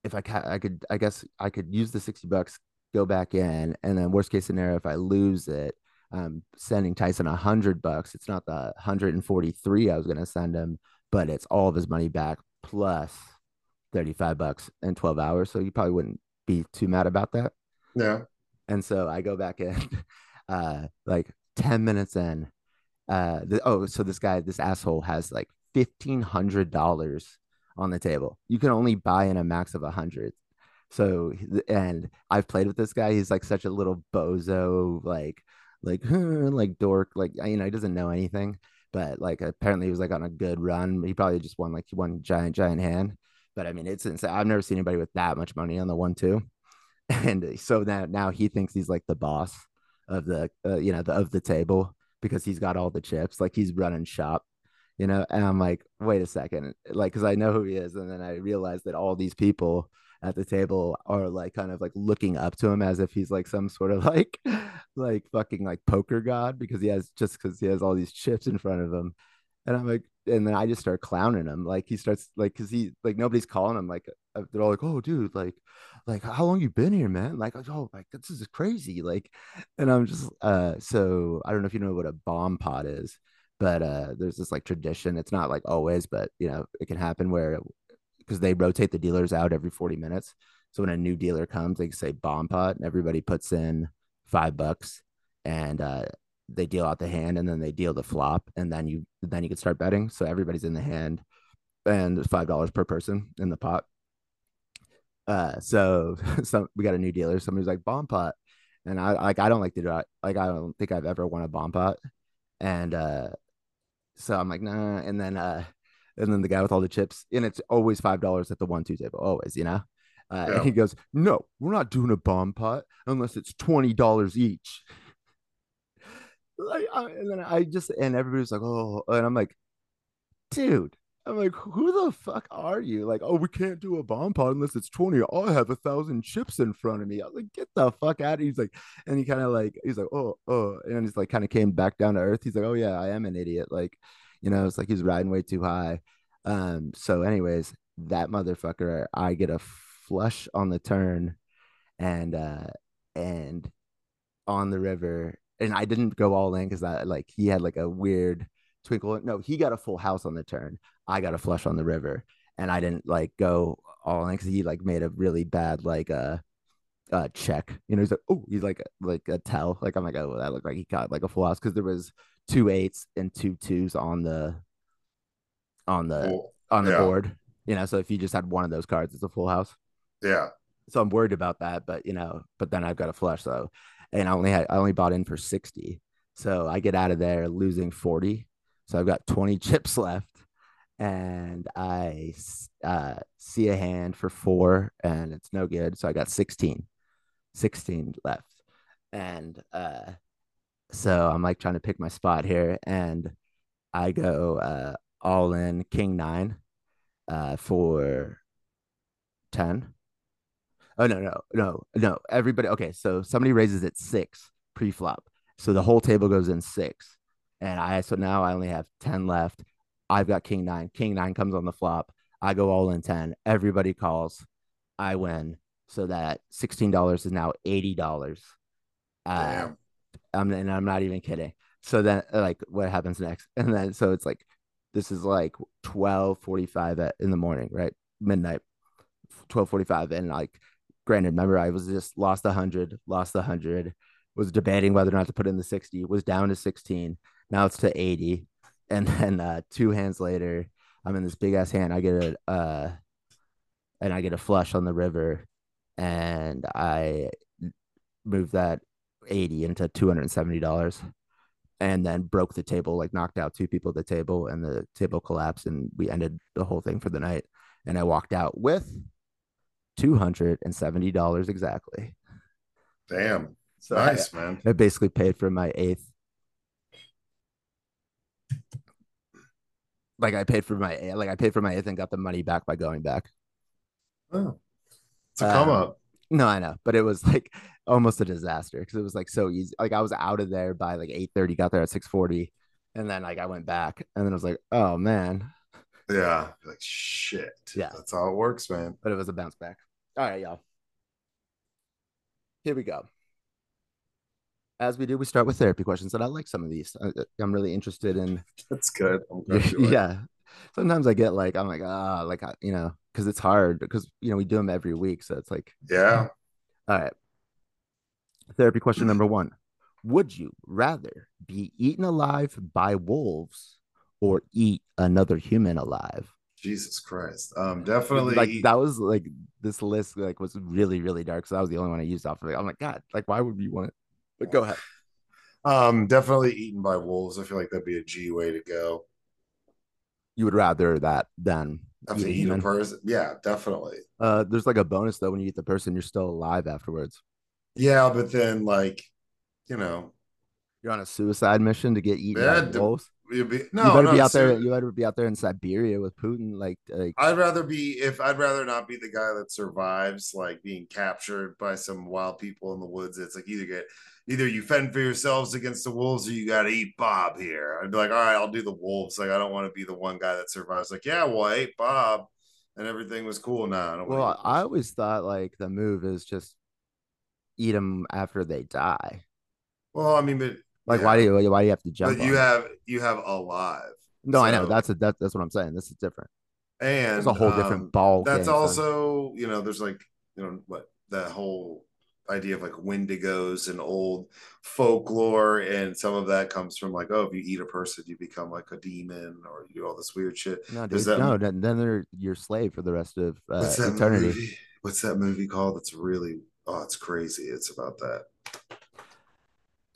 if I ca- I could, I guess I could use the 60 bucks, go back in, and then worst case scenario, if I lose it, I'm sending Tyson a hundred bucks. It's not the 143 I was gonna send him, but it's all of his money back plus 35 bucks in 12 hours. So you probably wouldn't be too mad about that. Yeah. And so I go back in, uh, like 10 minutes in. Uh, the, oh, so this guy, this asshole has like fifteen hundred dollars on the table. You can only buy in a max of a hundred. So and I've played with this guy. He's like such a little bozo, like like like dork, like you know he doesn't know anything. But like apparently he was like on a good run. He probably just won like one giant giant hand. But I mean it's insane. I've never seen anybody with that much money on the one two. And so now now he thinks he's like the boss of the uh, you know the, of the table because he's got all the chips. Like he's running shop you know and i'm like wait a second like because i know who he is and then i realized that all these people at the table are like kind of like looking up to him as if he's like some sort of like like fucking like poker god because he has just because he has all these chips in front of him and i'm like and then i just start clowning him like he starts like because he like nobody's calling him like uh, they're all like oh dude like like how long you been here man? Like oh like this is crazy like and i'm just uh so i don't know if you know what a bomb pot is but uh there's this like tradition it's not like always but you know it can happen where because they rotate the dealers out every 40 minutes so when a new dealer comes they say bomb pot and everybody puts in five bucks and uh they deal out the hand and then they deal the flop and then you then you can start betting so everybody's in the hand and five dollars per person in the pot uh so so we got a new dealer somebody's like bomb pot and i like i don't like to do it like i don't think i've ever won a bomb pot and uh so I'm like, nah. And then uh and then the guy with all the chips, and it's always five dollars at the one two table, always, you know. Uh, yeah. And he goes, "No, we're not doing a bomb pot unless it's twenty dollars each." like, I, and then I just and everybody's like, "Oh," and I'm like, "Dude, I'm like, who the fuck are you? Like, oh, we can't do a bomb pot unless it's 20. Oh, I have a thousand chips in front of me. I was like, get the fuck out. He's like, and he kind of like, he's like, oh, oh, and he's like, kind of came back down to earth. He's like, oh, yeah, I am an idiot. Like, you know, it's like he's riding way too high. Um, so, anyways, that motherfucker, I get a flush on the turn and, uh, and on the river. And I didn't go all in because I like he had like a weird twinkle. No, he got a full house on the turn. I got a flush on the river, and I didn't like go all in because he like made a really bad like uh uh check. You know, he's like, oh, he's like like a tell. Like I'm like, oh, that looked like he got like a full house because there was two eights and two twos on the on the on the yeah. board. You know, so if you just had one of those cards, it's a full house. Yeah. So I'm worried about that, but you know, but then I've got a flush, so and I only had I only bought in for 60. So I get out of there losing 40. So I've got 20 chips left and I uh, see a hand for four and it's no good. So I got 16, 16 left. And uh, so I'm like trying to pick my spot here. And I go uh, all in king nine uh, for 10. Oh, no, no, no, no. Everybody. Okay. So somebody raises it six pre flop. So the whole table goes in six. And I, so now I only have 10 left I've got king nine. King nine comes on the flop. I go all in 10. Everybody calls. I win. So that $16 is now $80. Uh, I'm, and I'm not even kidding. So then, like, what happens next? And then, so it's like, this is like 12 45 in the morning, right? Midnight. twelve forty five, and like, granted, remember I was just lost a hundred, lost a hundred, was debating whether or not to put in the sixty, was down to sixteen, now it's to eighty, and then uh, two hands later, I'm in this big ass hand. I get a uh, and I get a flush on the river, and I move that eighty into two hundred and seventy dollars and then broke the table, like knocked out two people at the table, and the table collapsed, and we ended the whole thing for the night. And I walked out with two hundred and seventy dollars exactly. Damn, so nice I, man. I basically paid for my eighth. Like I paid for my like I paid for my eighth and got the money back by going back. Oh, it's a come um, up. No, I know, but it was like almost a disaster because it was like so easy. Like I was out of there by like eight thirty, got there at six forty, and then like I went back, and then I was like, oh man. Yeah, like shit. Yeah, that's how it works, man. But it was a bounce back. All right, y'all. Here we go. As we do, we start with therapy questions, and I like some of these. I, am really interested in. That's good. yeah. Sometimes I get like I'm like ah like you know because it's hard because you know we do them every week, so it's like yeah. All right. Therapy question number one Would you rather be eaten alive by wolves or eat another human alive? Jesus Christ. Um, definitely like that was like this list like was really, really dark. So that was the only one I used off of it. I'm like, God, like why would you want it? But go ahead. Um, definitely eaten by wolves. I feel like that'd be a G way to go. You would rather that than have eat to eat a person. Yeah, definitely. Uh, there's like a bonus though when you eat the person, you're still alive afterwards. Yeah, but then like, you know, you're on a suicide mission to get eaten yeah, by wolves. Be, no, you better no, be out there. You better be out there in Siberia with Putin. Like, like, I'd rather be if I'd rather not be the guy that survives, like being captured by some wild people in the woods. It's like either get either you fend for yourselves against the wolves or you got to eat Bob here. I'd be like, all right, I'll do the wolves. Like, I don't want to be the one guy that survives. Like, yeah, well, I ate Bob and everything was cool. Now, well, I always thought like the move is just eat them after they die. Well, I mean, but like, yeah. why do you why do you have to jump? But you have you have alive. No, so. I know that's a that, that's what I'm saying. This is different. And it's a whole um, different ball. That's also you know there's like you know what that whole idea of like wendigos and old folklore and some of that comes from like oh if you eat a person you become like a demon or you do all this weird shit no, dude, that, no then they're your slave for the rest of uh, what's eternity movie? what's that movie called that's really oh it's crazy it's about that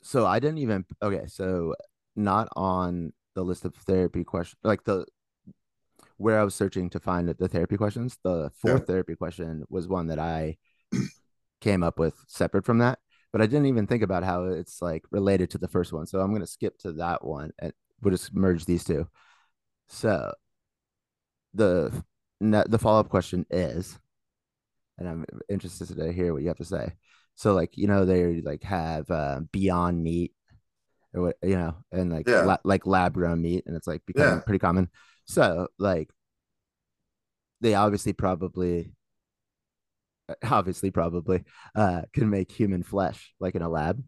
so i didn't even okay so not on the list of therapy questions like the where i was searching to find the therapy questions the fourth yeah. therapy question was one that i came up with separate from that but i didn't even think about how it's like related to the first one. So i'm going to skip to that one and we'll just merge these two. So the the follow-up question is and i'm interested to hear what you have to say so like you know they like have uh, beyond meat or what you know and like yeah. la- like lab grown meat and it's like becoming yeah. pretty common. So like they obviously probably obviously probably uh can make human flesh like in a lab.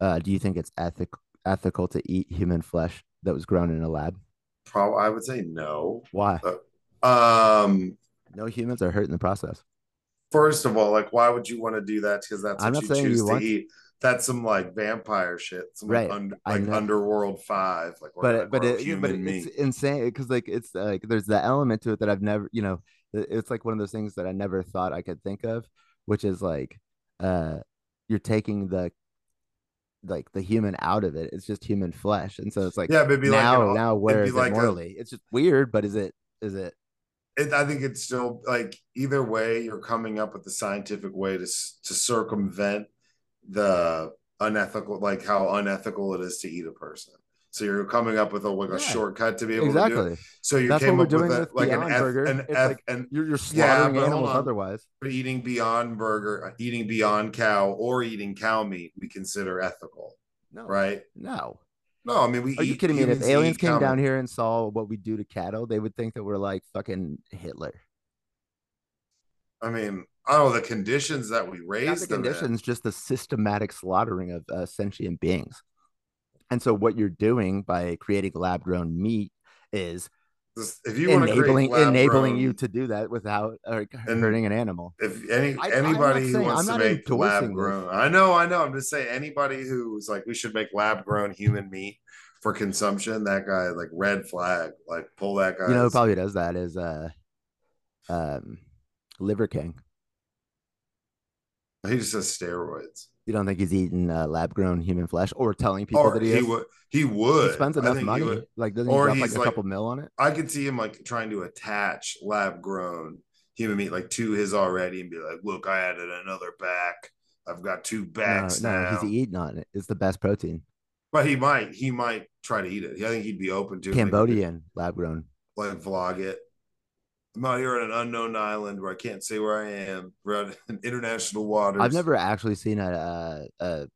Uh do you think it's ethical ethical to eat human flesh that was grown in a lab? Probably i would say no. Why? Uh, um no humans are hurt in the process first of all like why would you want to do that because that's what I'm you choose you to eat that's some like vampire shit, some right. like, un- like Underworld Five, like but but it, but it's insane because like it's like there's the element to it that I've never you know it's like one of those things that I never thought I could think of, which is like uh you're taking the like the human out of it. It's just human flesh, and so it's like yeah, but now like now where is like it morally? A, it's just weird, but is it is it? It? I think it's still like either way, you're coming up with the scientific way to to circumvent the unethical, like how unethical it is to eat a person. So you're coming up with a like a yeah, shortcut to be able exactly. to do it. So you That's came up with, a, like an F, burger. an F, like and you're, you're slaughtering yeah, animals otherwise. But eating beyond burger, eating beyond cow, or eating cow meat, we consider ethical. No, right? No, no. I mean, we. Are you kidding me? If aliens came down here and saw what we do to cattle, they would think that we're like fucking Hitler. I mean, know the conditions that we raise. The conditions, in. just the systematic slaughtering of uh, sentient beings. And so what you're doing by creating lab grown meat is If you want to enabling enabling you to do that without uh, hurting an animal. if any I- anybody who wants to make lab grown, I know, I know. I'm just saying anybody who's like we should make lab grown human meat for consumption. That guy, like red flag, like pull that guy. You know who probably does that is uh um Liver King. he just says steroids. You don't think he's eating uh, lab grown human flesh or telling people Or that he, he is? would. He would. He spends enough money. Like doesn't he Or drop like a like- couple mil on it? I could see him like trying to attach lab grown human meat like to his already and be like, look, I added another back. I've got two No, backs no, now. he's eating on it. It's the best protein. but he might, he might try to eat it. I think he'd be open to Cambodian lab grown. like vlog it. I'm out here on an unknown island where I can't say where I am. We're on international waters. I've never actually seen a, a a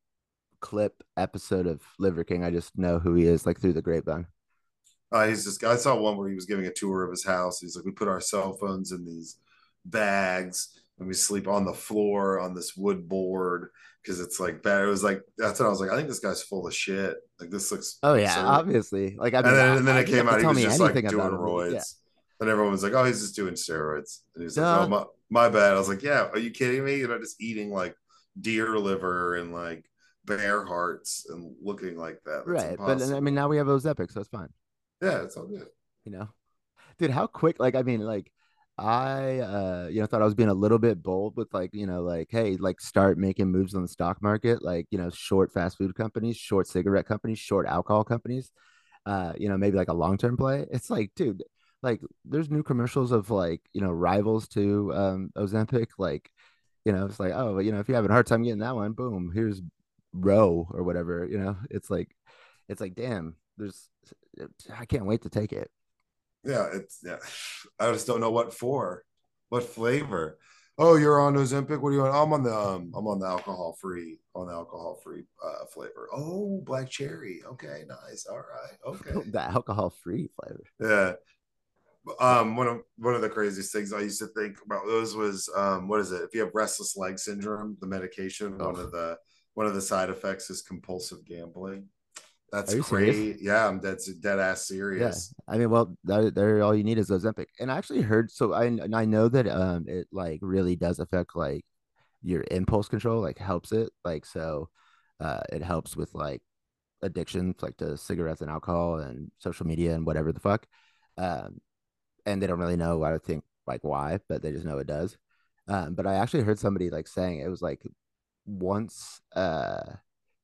clip episode of Liver King. I just know who he is, like through the grapevine. Uh, he's just. I saw one where he was giving a tour of his house. He's like, we put our cell phones in these bags and we sleep on the floor on this wood board because it's like bad. It was like that's what I was like. I think this guy's full of shit. Like this looks. Oh yeah, absurd. obviously. Like I mean, and then, I- and then I- it came out. He was me just like anything doing roids. Yeah. And everyone was like, "Oh, he's just doing steroids." And he's like, "Oh, my, my bad." I was like, "Yeah, are you kidding me? You're not just eating like deer liver and like bear hearts and looking like that, That's right. But I mean, now we have Ozempic, so it's fine. yeah, it's all good. You know, dude, how quick? Like, I mean, like. I uh you know thought I was being a little bit bold with like you know like hey like start making moves on the stock market like you know short fast food companies short cigarette companies short alcohol companies uh you know maybe like a long-term play it's like dude like there's new commercials of like you know rivals to um Ozempic like you know it's like oh you know if you're having a hard time getting that one boom here's row or whatever you know it's like it's like damn there's I can't wait to take it Yeah, it's yeah. I just don't know what for, what flavor. Oh, you're on Ozempic. What are you on? I'm on the um, I'm on the alcohol free, on the alcohol free uh, flavor. Oh, black cherry. Okay, nice. All right. Okay. the alcohol free flavor Yeah. Um, one of one of the craziest things I used to think about those was um, what is it? If you have restless leg syndrome, the medication, one Oh. of the one of the side effects is compulsive gambling. That's Are you great. serious? Yeah, I'm dead dead ass serious. I mean, well, that, there all you need is Ozempic. And I actually heard so I and I know that um it like really does affect like your impulse control, like helps it. Like so uh it helps with like addiction, like to cigarettes and alcohol and social media and whatever the fuck. Um and they don't really know I think like why, but they just know it does. Um, but I actually heard somebody like saying it was like once uh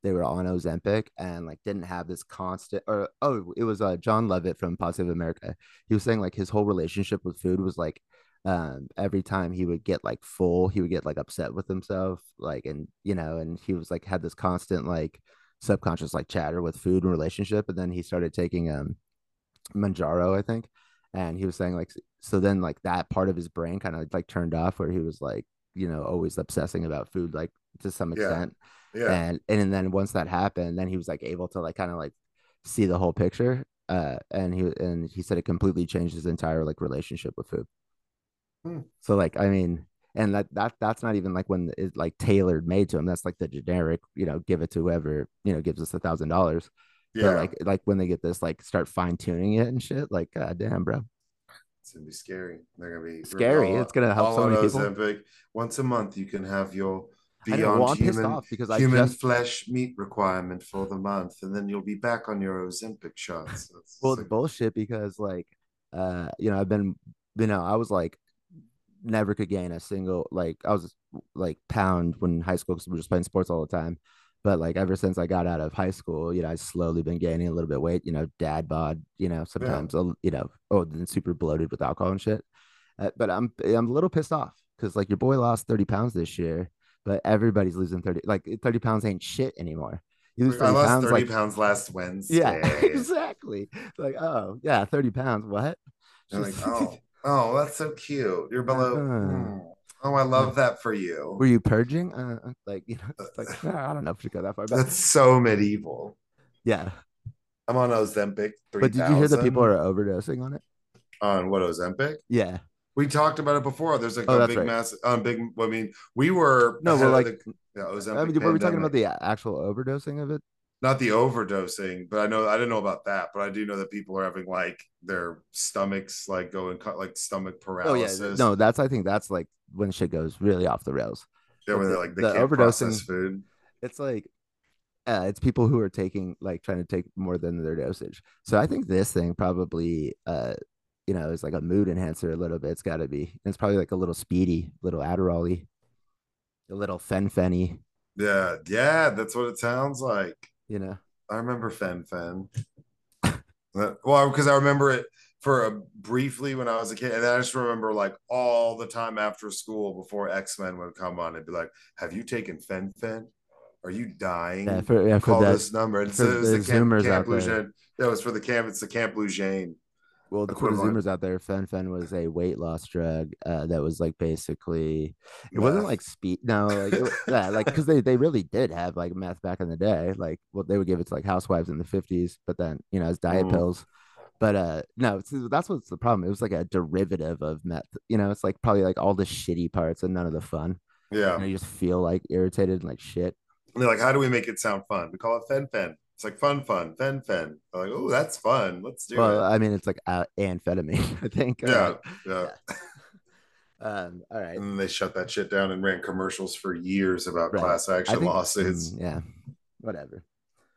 they were on Ozempic and like didn't have this constant or oh it was uh John Levitt from Positive America. He was saying like his whole relationship with food was like um every time he would get like full he would get like upset with himself like and you know and he was like had this constant like subconscious like chatter with food and relationship and then he started taking um Mounjaro I think and he was saying like so then like that part of his brain kind of like turned off where he was like you know always obsessing about food like to some Yeah. extent Yeah. and and then once that happened then he was like able to like kind of like see the whole picture uh and he and he said it completely changed his entire like relationship with food Hmm. so like i mean and that that that's not even like when it's like tailored made to him that's like the generic you know give it to whoever you know gives us a thousand dollars yeah. but like like when they get this like start fine-tuning it and shit like god damn bro It's gonna be scary. They're gonna be Scary. all- It's gonna help so many people. Once a month, you can have your beyond well, human because human just flesh meat requirement for the month, and then you'll be back on your Ozempic shots. Well it's it's bullshit because like uh you know i've been you know i was like never could gain a single like i was like pound when high school because we were just playing sports all the time but like ever since i got out of high school you know i slowly been gaining a little bit of weight you know dad bod you know sometimes a you know oh then super bloated with alcohol and shit uh, but i'm i'm a little pissed off because like your boy lost 30 pounds this year but everybody's losing 30 like 30 pounds ain't shit anymore you lose I lost pounds 30 like pounds last Wednesday. yeah, exactly. Like, oh, yeah, 30 pounds. What? Like, oh, oh, that's so cute. You're below. Uh. Oh, I love that for you. Were you purging? Uh, like, you know, like, I don't know if you go that far, That's so medieval. yeah. I'm on Ozempic. 3000. But did you hear that people are overdosing on it? on what Ozempic? Yeah. We talked about it before. There's like Oh, a big right. mass, um, big. I mean, we were No, we're like, the, yeah, Ozempic I mean, were we talking about the actual overdosing of it? not the overdosing, but I know I didn't know about that, but I do know that people are having like their stomachs like going like stomach paralysis. Oh yeah, no, that's I think that's like when shit goes really off the rails. Yeah, when they're like they the overdosing- food. It's like, uh, it's people who are taking like trying to take more than their dosage. So I think this thing probably, uh, you know, is like a mood enhancer a little bit. It's got to be. And it's probably like a little speedy, little Adderall-y, a little fen-fenny. Yeah, yeah, that's what it sounds like. You know, I remember Fen-Phen. Well, because I remember it for a briefly when I was a kid, and then I just remember like all the time after school before X Men would come on, it'd be like, "Have you taken Fen-Phen? Are you dying? yeah, for yeah, for Call that. this number." And for so it was the the Camp, Zoomers Camp out Blue there. Jean. Yeah, it was for the camp. It's the Camp Blue Jane. Well, the for the. Zoomers out there, fen-phen was a weight loss drug uh, that was like basically it wasn't like speed no like it, yeah like because they they really did have like meth back in the day like well they would give it to like housewives in the 50s but then you know as diet Mm. pills but uh no that's what's the problem it was like a derivative of meth you know it's like probably like all the shitty parts and none of the fun Yeah. you, you just feel like irritated and like shit And they're like, how do we make it sound fun? We call it Fen Fen. It's like fun, fun, Fen Fen. They're like, oh, that's fun. Let's do well it. i mean it's like uh, amphetamine i think Yeah, uh, yeah. um all right And they shut that shit down and ran commercials for years about Right. class action think- lawsuits. mm, yeah whatever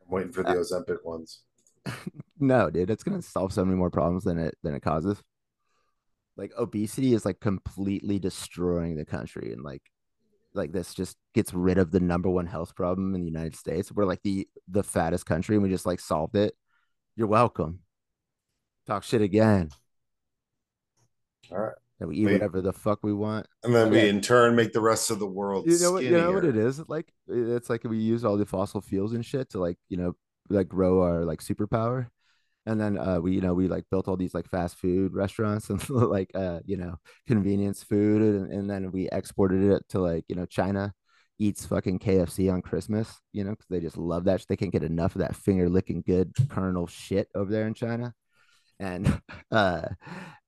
I'm waiting for the Uh, Ozempic ones. No, dude, it's gonna solve so many more problems than it than it causes. Like obesity is like completely destroying the country, and like like this just gets rid of the number one health problem in the United States. We're like the the fattest country, and we just like solved it. You're welcome. Talk shit again. All right. And we eat Wait. whatever the fuck we want. And then Okay. we in turn make the rest of the world You know what? You know what it is like? It's like we use all the fossil fuels and shit to like you know like grow our like superpower, and then uh we you know we like built all these like fast food restaurants and like uh you know convenience food, and, and then we exported it to like you know China eats fucking KFC on Christmas, you know, because they just love that. They can't get enough of that finger licking good colonel shit over there in China. And uh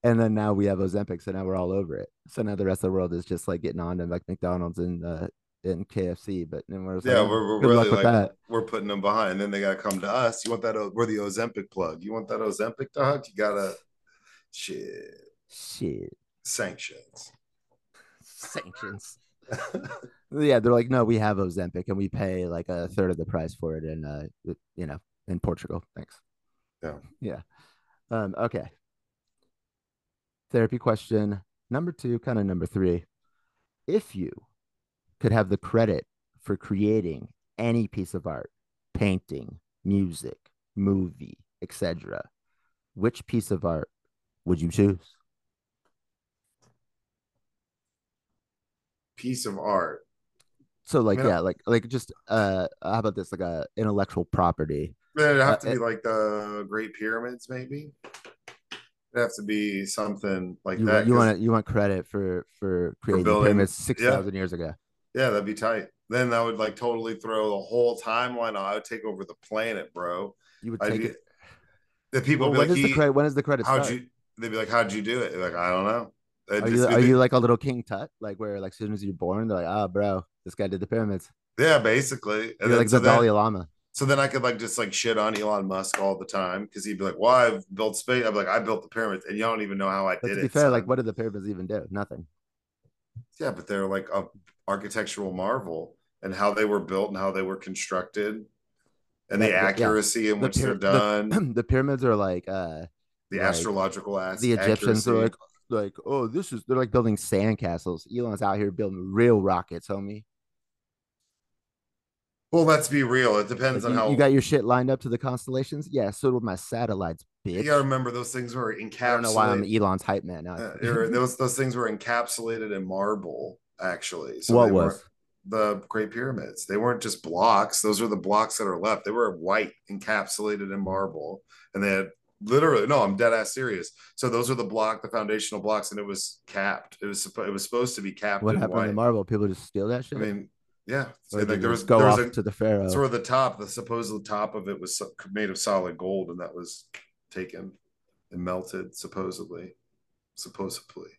and then now we have Ozempic, so now we're all over it. So now the rest of the world is just like getting on to like McDonald's and uh and KFC, but then we're just Yeah, like, we're, we're really like that. we're putting them behind. Then they gotta come to us. You want that? We're the Ozempic plug. You want that Ozempic dog? You gotta shit Shit, sanctions. sanctions. yeah, they're like, no, we have Ozempic, and we pay like a third of the price for it in uh you know in Portugal. Thanks. Yeah. Yeah. Um. Okay. Therapy question number two, kind of number three. If you could have the credit for creating any piece of art, painting, music, movie, etc., which piece of art would you choose? Piece of art. So like Yeah. yeah, like like just uh how about this like a intellectual property. It'd have to Uh, be like the Great Pyramids, maybe. It'd have to be something like You that. You want you want credit for for creating the building- pyramids six thousand years ago. Yeah, that'd be tight. Then that would like totally throw the whole timeline. I would take over the planet, bro. You would take be, it. the people Well, would when like, is the he, credit? When is the credit how'd start? you? They'd be like, how'd you do it? Like, I don't know. It'd Are you be are the- you like a little King Tut, like where like as soon as you're born, they're like, ah, bro, this guy did the pyramids. yeah, basically. And You're then, like so the then- Dalai Lama. So then I could like just like shit on Elon Musk all the time because he'd be like, "Well, I've built space." I'm like, "I built the pyramids, and you don't even know how I But did to be it." fair, son." like what did the pyramids even do? Nothing. Yeah, but they're like a architectural marvel, and how they were built and how they were constructed, and the Yeah, yeah. accuracy in The which pyra- they're done, the pyramids are like uh the like, astrological as- the Egyptians are like like oh this is they're like building sandcastles. Elon's out here building real rockets, homie. Well, let's be real. It depends Like, on you, how you got your shit lined up to the constellations. Yeah, so do my satellites, bitch. you gotta remember those things were encapsulated. I don't know why I'm. Elon's hype man now. Uh, those those things were encapsulated in marble, actually. what was? the Great Pyramids? They weren't just blocks; those are the blocks that are left. They were white, encapsulated in marble, and they had literally no. I'm dead ass serious. So those are the block, the foundational blocks, and it was capped. It was it was supposed to be capped What happened to marble? People just steal that shit. I mean, yeah. So, like, there was go there was a, to the pharaoh. sort of the top, the supposed top of it was made of solid gold, and that was taken and melted, supposedly, supposedly.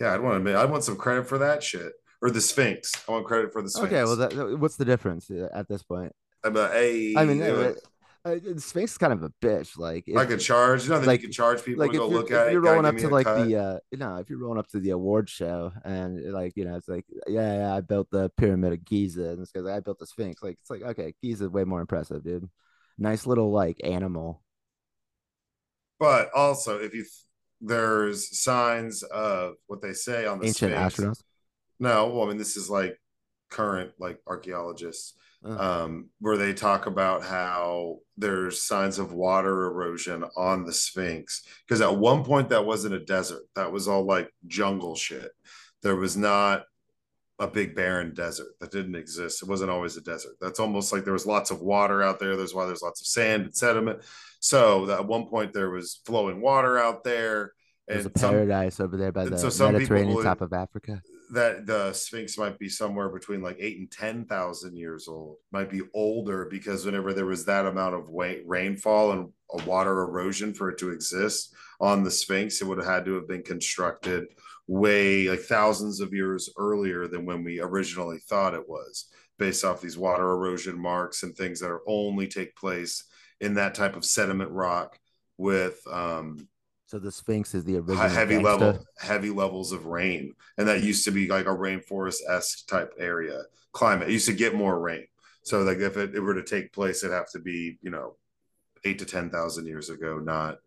Yeah, I'd want to. I want some credit for that shit, or the Sphinx. I want credit for the Sphinx. Okay, well, that, what's the difference uh, at this point? I'm a, hey, I mean, uh, it. uh, the Sphinx is kind of a bitch. Like, I if- could charge. You know, like- you can charge people like to if go look at it. you're Gotta rolling up to like cut. the uh no if you're rolling up to the award show and like you know it's like yeah, yeah I built the pyramid of Giza and it's because I built the Sphinx like it's like okay Giza way more impressive dude nice little like animal But also, if you there's signs of what they say on the ancient Sphinx. astronauts No, well, I mean, this is like current like archaeologists, Oh. um, where they talk about how there's signs of water erosion on the Sphinx. Because at one point that wasn't a desert. That was all like jungle shit. There was not a big barren desert that didn't exist. It wasn't always a desert. That's almost like there was lots of water out there. There's why there's lots of sand and sediment. So that at one point there was flowing water out there. there's And a some, paradise over there by the so some Mediterranean top of Africa that the Sphinx might be somewhere between like eight and ten thousand years old. Might be older because whenever there was that amount of wa- rainfall and a water erosion for it to exist on the Sphinx, it would have had to have been constructed way like thousands of years earlier than when we originally thought it was, based off these water erosion marks and things that are only take place in that type of sediment rock with um so the Sphinx is the original heavy gangsta. level heavy levels of rain. And that used to be like a rainforest-esque type area climate. It used to get more rain. So like if it, it were to take place it'd have to be you know eight to ten thousand years ago not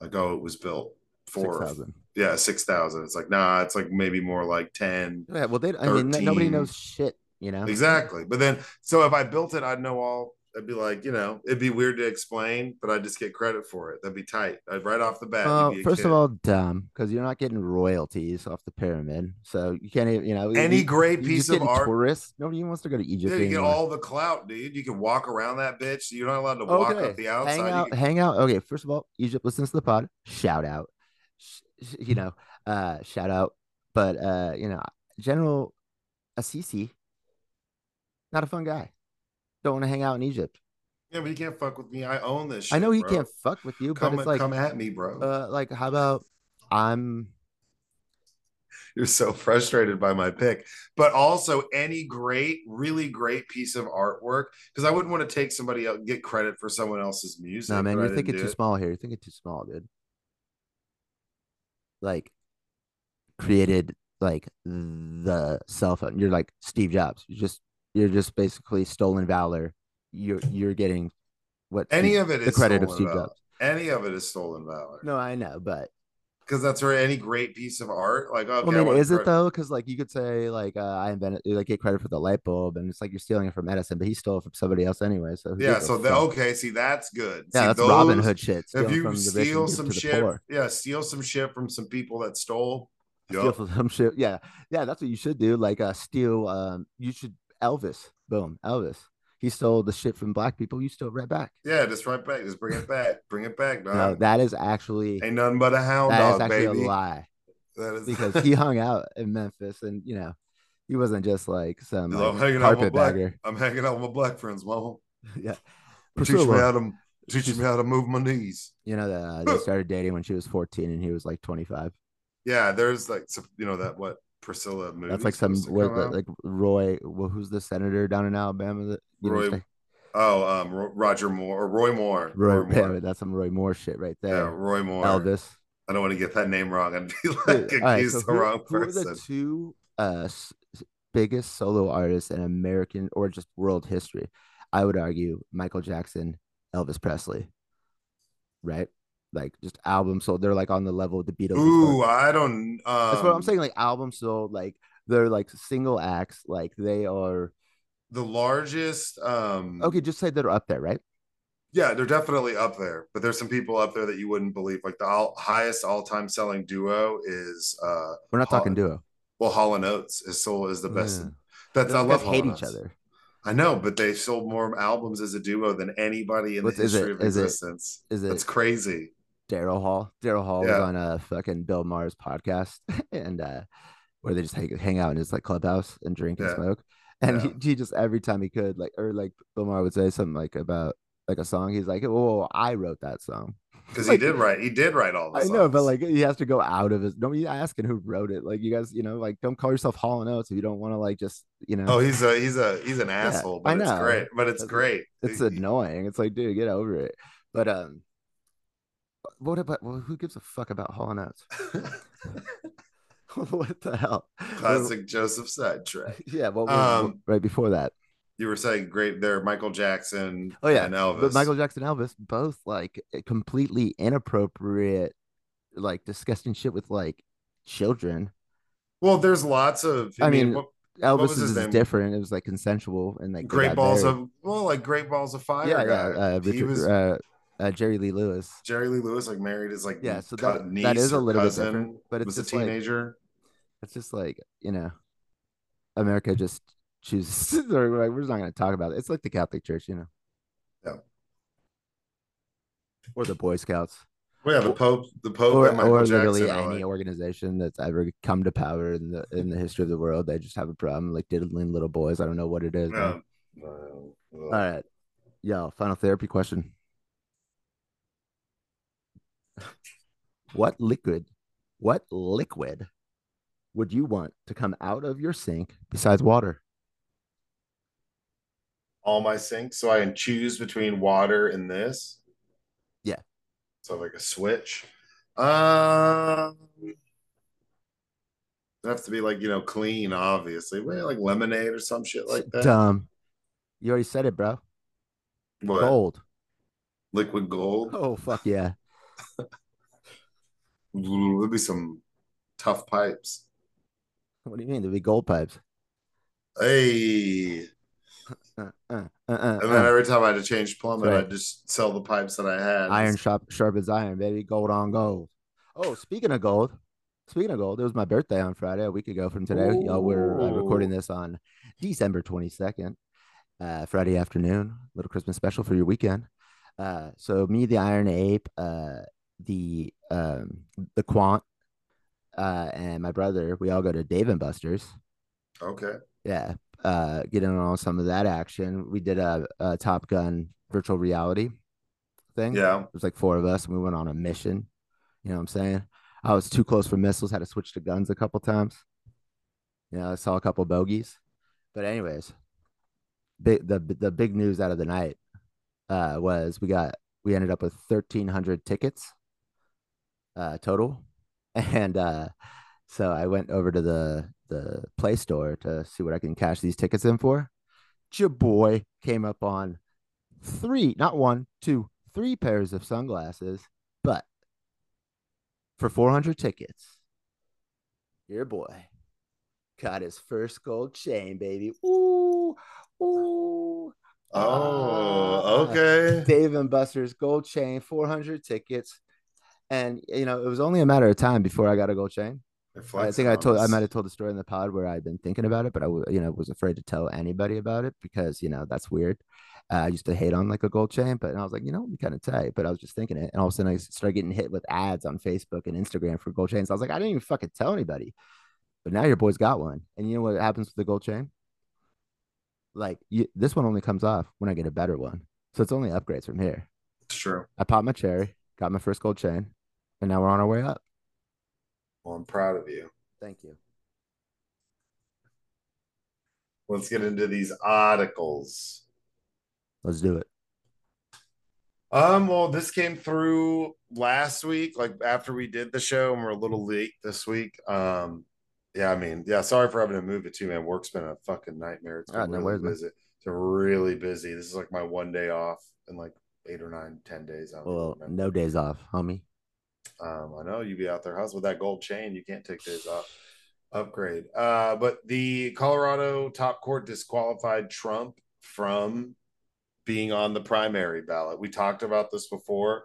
like oh it was built 6,000 yeah six thousand it's like nah it's like maybe more like 10 yeah well they I mean nobody knows shit you know exactly but then so if i built it i'd know all i'd be like you know it'd be weird to explain but i'd just get credit for it that'd be tight I'd, right off the bat Well, first kid. of all, dumb because you're not getting royalties off the pyramid, so you can't even, you know, any you- great you're piece of art Tourists, nobody wants to go to Egypt. Yeah, you get all the clout, dude. You can walk around that bitch. You're not allowed to walk okay. up the outside. Hang out, can- hang out. Okay, first of all, Egypt listens to the pod. Shout out, you know, uh, shout out. But uh, you know, General Assisi, not a fun guy. Don't want to hang out in Egypt. yeah, but he can't fuck with me. I own this. Shit, I know he bro. can't fuck with you, come but it's like, come at me, bro. uh, like how about I'm You're so frustrated by my pick, but also any great, really great piece of artwork. Because I wouldn't want to take somebody else get credit for someone else's music. No, man, you're thinking too it. small here. You're thinking too small, dude. Like created like the cell phone. You're like Steve Jobs. You just you're just basically stolen valor. You're you're getting what Any Steve- of it the is credit of Steve valor. Jobs. Any of it is stolen valor. No, I know, but because that's where any great piece of art, like okay, well, I mean, is it though? Because like you could say like uh, I invented like get credit for the light bulb, and it's like you're stealing it from Edison, but he stole it from somebody else anyway. So Yeah, so the, okay, see that's good. yeah, See, that's Robin Hood shit. if you from the rich and steal some shit, yeah, steal some shit from some people that stole. steal from some shit. Yeah, yeah, that's what you should do. Like uh, steal. Um, you should Elvis. Boom, Elvis. He stole the shit from black people. You steal it right back. Yeah, just right back. Just bring it back. Bring it back, dog. No, that is actually Ain't nothing but a hound that is dog, actually baby. a lie That is because he hung out in Memphis, and you know, he wasn't just like some like, hanging out with black. carpetbagger. I'm hanging out with my black friends, mama. yeah, Teach me Priscilla. how to teach me how to move my knees. You know, the, uh, they started dating when she was 14 and he was like 25. Yeah, there's like you know that what Priscilla movie. That's like some what, like Roy. Well, who's the senator down in Alabama? That you know, Roy say- oh um Roger Moore or Roy Moore. Roy, Roy Moore. yeah, that's some Roy Moore shit right there. Yeah. Roy Moore. Elvis. I don't want to get that name wrong. I'd be like all right, accused so the who, wrong who are person. the two uh biggest solo artists in American or just world history? I would argue Michael Jackson, Elvis Presley, right? Like just albums sold. They're like on the level of the Beatles. Ooh, I don't. Um, That's what I'm saying. Like albums sold, like they're like single acts. Like they are The largest. Um, okay. Just say they're up there, right? Yeah, they're definitely up there, but there's some people up there that you wouldn't believe. Like the all, highest all-time selling duo is uh We're not Hall- talking duo. well, Hall and Oates is sold is the best. Yeah. That's I love Hall hate each other. I know, but they sold more albums as a duo than anybody in the is it- history of is existence. Is it That's crazy. Daryl Hall? Daryl Hall was on a fucking Bill Maher's podcast, and uh, where they just hang, hang out in his like clubhouse and drink and smoke. And Yeah. he, he just every time he could, like, or like Bill Maher would say something like about like a song, he's like, "Oh, I wrote that song." because Like- he did write he did write all the I know, but like he has to go out of his. Don't be asking who wrote it. Like you guys, you know, like don't call yourself Hall and Oates if you don't want to like just, you know. oh he's a he's a he's an asshole I but it's know. great but it's That's- great it's annoying. It's like, dude, get over it. But um, what about well, who gives a fuck about Hall and Oates? what the hell? classic joseph sidetrack Yeah, was Um, right before that? you were saying great there michael jackson Oh yeah, and elvis But Michael Jackson, Elvis, both like completely inappropriate, like disgusting shit with like children. well there's lots of i, I mean, mean, what- Elvis is name? different. It was like consensual and like great balls of well like great balls of fire yeah, guy. yeah. Uh, he was uh, uh, Jerry Lee Lewis. jerry lee lewis like married his like Yeah, so that- that is a little bit different, but it's was a just like- teenager It's just like you know, America just chooses. or like, we're just not going to talk about it. It's like the Catholic Church, you know. Yeah. Or the Boy Scouts. well yeah the pope the pope or, or jackson literally any like- organization that's ever come to power in the in the history of the world. They just have a problem like diddling little boys. I don't know what it is. man. no, no, no. All right. Yo, final therapy question. What liquid, what liquid would you want to come out of your sink besides water? all my sinks so I can choose between water and this. Yeah. So like a switch. Um it have to be like you know clean, obviously. Well, like lemonade or some shit like that. Dumb. You already said it, bro. What? Gold. Liquid gold. Oh fuck yeah. There'd be some tough pipes. What do you mean? There'd be gold pipes. Hey. Uh, uh, uh, uh, And then uh. every time I had to change plumbing, Right. I'd just sell the pipes that I had. Iron sharp sharp as iron, baby. Gold on gold. Oh, speaking of gold, speaking of gold, it was my birthday on Friday, a week ago from today. Y'all we're uh, recording this on December twenty second, uh, Friday afternoon. Little Christmas special for your weekend. Uh, so me, the Iron Ape, uh, the um, the Quant, uh, and my brother, we all go to Dave and Buster's. Okay. Yeah, uh, get in on some of that action. We did a, a Top Gun virtual reality thing. Yeah. It was like four of us, and we went on a mission. You know what I'm saying? I was too close for missiles, had to switch to guns a couple times. You know, I saw a couple bogeys. But anyways, big the the big news out of the night uh was we got we ended up with 1300 tickets uh total. And uh so I went over to the the Play Store to see what I can cash these tickets in for. Your boy came up on three, not one, two, three pairs of sunglasses, but for 400 tickets, your boy got his first gold chain, baby. Ooh, ooh. Oh, Ah. okay. Dave and Buster's gold chain, 400 tickets. And, you know, it was only a matter of time before I got a gold chain. I think I told I might have told the story in the pod where I'd been thinking about it, but I you know was afraid to tell anybody about it because you know that's weird. Uh, I used to hate on like a gold chain, but I was like, you know, it'd kind of tight. But I was just thinking it, and all of a sudden I started getting hit with ads on Facebook and Instagram for gold chains. I was like, I didn't even fucking tell anybody. But now your boy's got one, and you know what happens with the gold chain? Like you, this one only comes off when I get a better one, so it's only upgrades from here. It's true. I popped my cherry, got my first gold chain, and now we're on our way up. Well, I'm proud of you. Thank you. Let's get into these articles. Let's do it. Um, well, this came through last week, like after we did the show, and we're a little late this week. Um, yeah, I mean, yeah, sorry for having to move it too, man. Work's been a fucking nightmare. It's been Ah, no really busy. It's been really busy. This is like my one day off in like eight or nine, ten days. Well, remember. no days off, homie. Um, I know you'd be out there hustling with that gold chain. You can't take days off. Upgrade. Uh, but the Colorado top court disqualified Trump from being on the primary ballot. We talked about this before.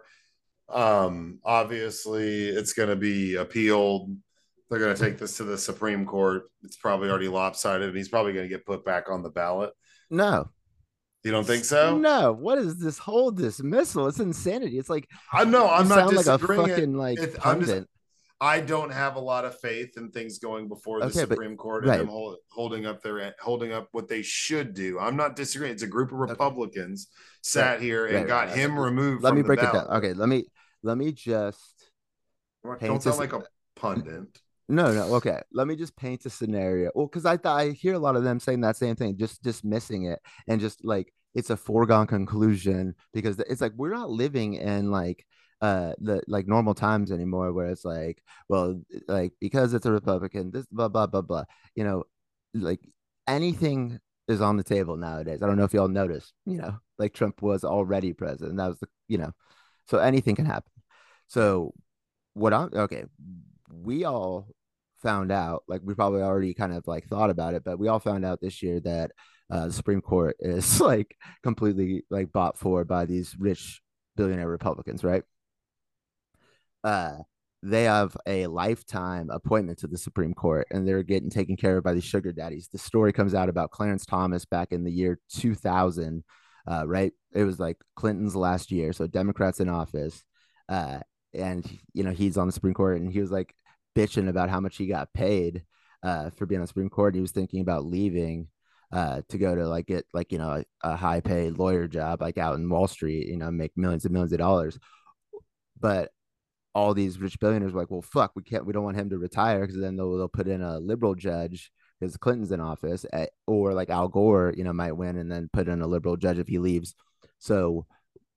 Um, obviously, it's going to be appealed. They're going to take this to the Supreme Court. It's probably already lopsided, and he's probably going to get put back on the ballot. No. You don't think so? No. What is this whole dismissal? It's insanity. It's like I know. I'm not sound like a fucking like I'm just- pundit. I don't have a lot of faith in things going before the Okay, but- Supreme Court right. and them hold, holding up their holding up what they should do. I'm not disagreeing. It's a group of Republicans sat here and Right, got right, him right. removed. let me break it ballot. down. Okay, let me let me just Don't sound this- like a pundit. No, no. Okay. Let me just paint a scenario. Well, because I I hear a lot of them saying that same thing, just dismissing it and just like it's a foregone conclusion because it's like we're not living in like uh the like normal times anymore where it's like, well, like because it's a Republican, this blah blah blah blah. You know, like anything is on the table nowadays. I don't know if y'all noticed, you know, like Trump was already president. That was the you know, so anything can happen. So what I'm okay, we all found out, like we probably already kind of like thought about it, but we all found out this year that uh, the Supreme Court is like completely like bought for by these rich billionaire Republicans, right? Uh, they have a lifetime appointment to the Supreme Court and they're getting taken care of by these sugar daddies. The story comes out about Clarence Thomas back in the year 2000, uh, right? It was like Clinton's last year, so Democrats in office. Uh, and you know he's on the Supreme Court, and he was like bitching about how much he got paid uh, for being on the Supreme Court. He was thinking about leaving uh, to go to like get like you know a, a high paid lawyer job like out in Wall Street, you know, make millions and millions of dollars. But all these rich billionaires were like, well, fuck, we can't, we don't want him to retire because then they'll they'll put in a liberal judge because Clinton's in office, eh, or like Al Gore, you know, might win and then put in a liberal judge if he leaves. So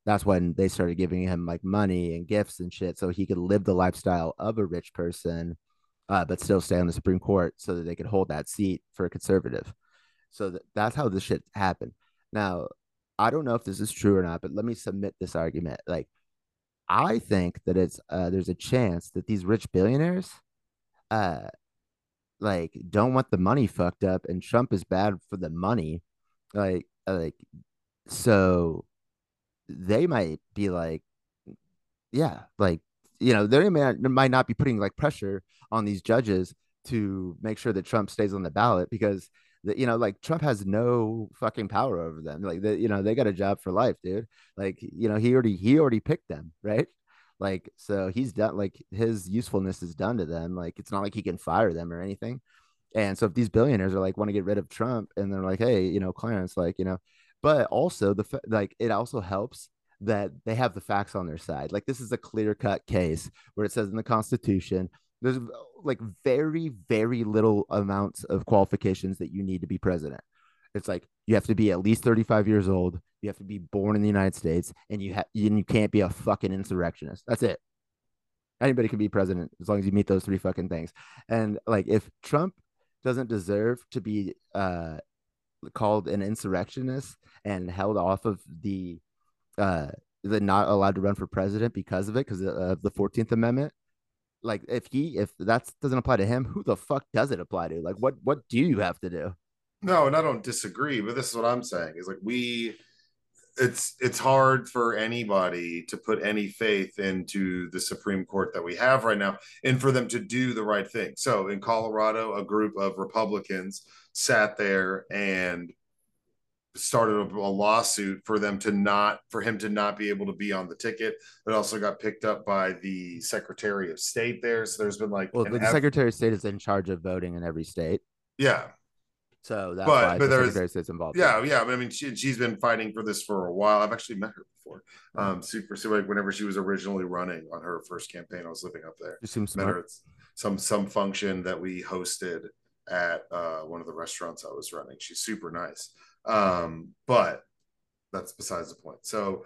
that's when they started giving him like money and gifts and shit so he could live the lifestyle of a rich person uh, but still stay on the supreme court so that they could hold that seat for a conservative. So that, that's how this shit happened. Now i don't know if this is true or not but let me submit this argument. Like i think that it's uh, there's a chance that these rich billionaires uh like don't want the money fucked up and trump is bad for the money. Like like so they might be like, yeah, like you know, they may might not be putting like pressure on these judges to make sure that Trump stays on the ballot because the, you know, like Trump has no fucking power over them. Like they, you know, they got a job for life, dude. Like you know, he already he already picked them, right? Like so he's done like his usefulness is done to them. Like it's not like he can fire them or anything. And so if these billionaires are like want to get rid of Trump and they're like, hey, you know, Clarence, like you know, but also the like it also helps that they have the facts on their side. Like this is a clear cut case where it says in the Constitution there's like very very little amounts of qualifications that you need to be president. It's like you have to be at least 35 years old, you have to be born in the United States, and you have and you can't be a fucking insurrectionist. That's it. Anybody can be president as long as you meet those three fucking things. And like if Trump doesn't deserve to be uh called an insurrectionist and held off of the uh the not allowed to run for president because of it because of the 14th amendment. Like if he if that doesn't apply to him who the fuck does it apply to? Like what what do you have to do? No, and I don't disagree, but this is what I'm saying is like we it's it's hard for anybody to put any faith into the Supreme Court that we have right now and for them to do the right thing. So in Colorado, a group of Republicans sat there and started a, a lawsuit for them to not for him to not be able to be on the ticket. It also got picked up by the Secretary of State there. So there's been like well the eff- secretary of state is in charge of voting in every state yeah, so that's But- why but the there's- secretary of state's involved Yeah, yeah. I mean, she, she's been fighting for this for a while. I've actually met her before. Um, super, super. Like whenever she was originally running on her first campaign, I was living up there. you seem Met her some some function that we hosted at uh, one of the restaurants I was running. She's super nice. Um, but that's besides the point. So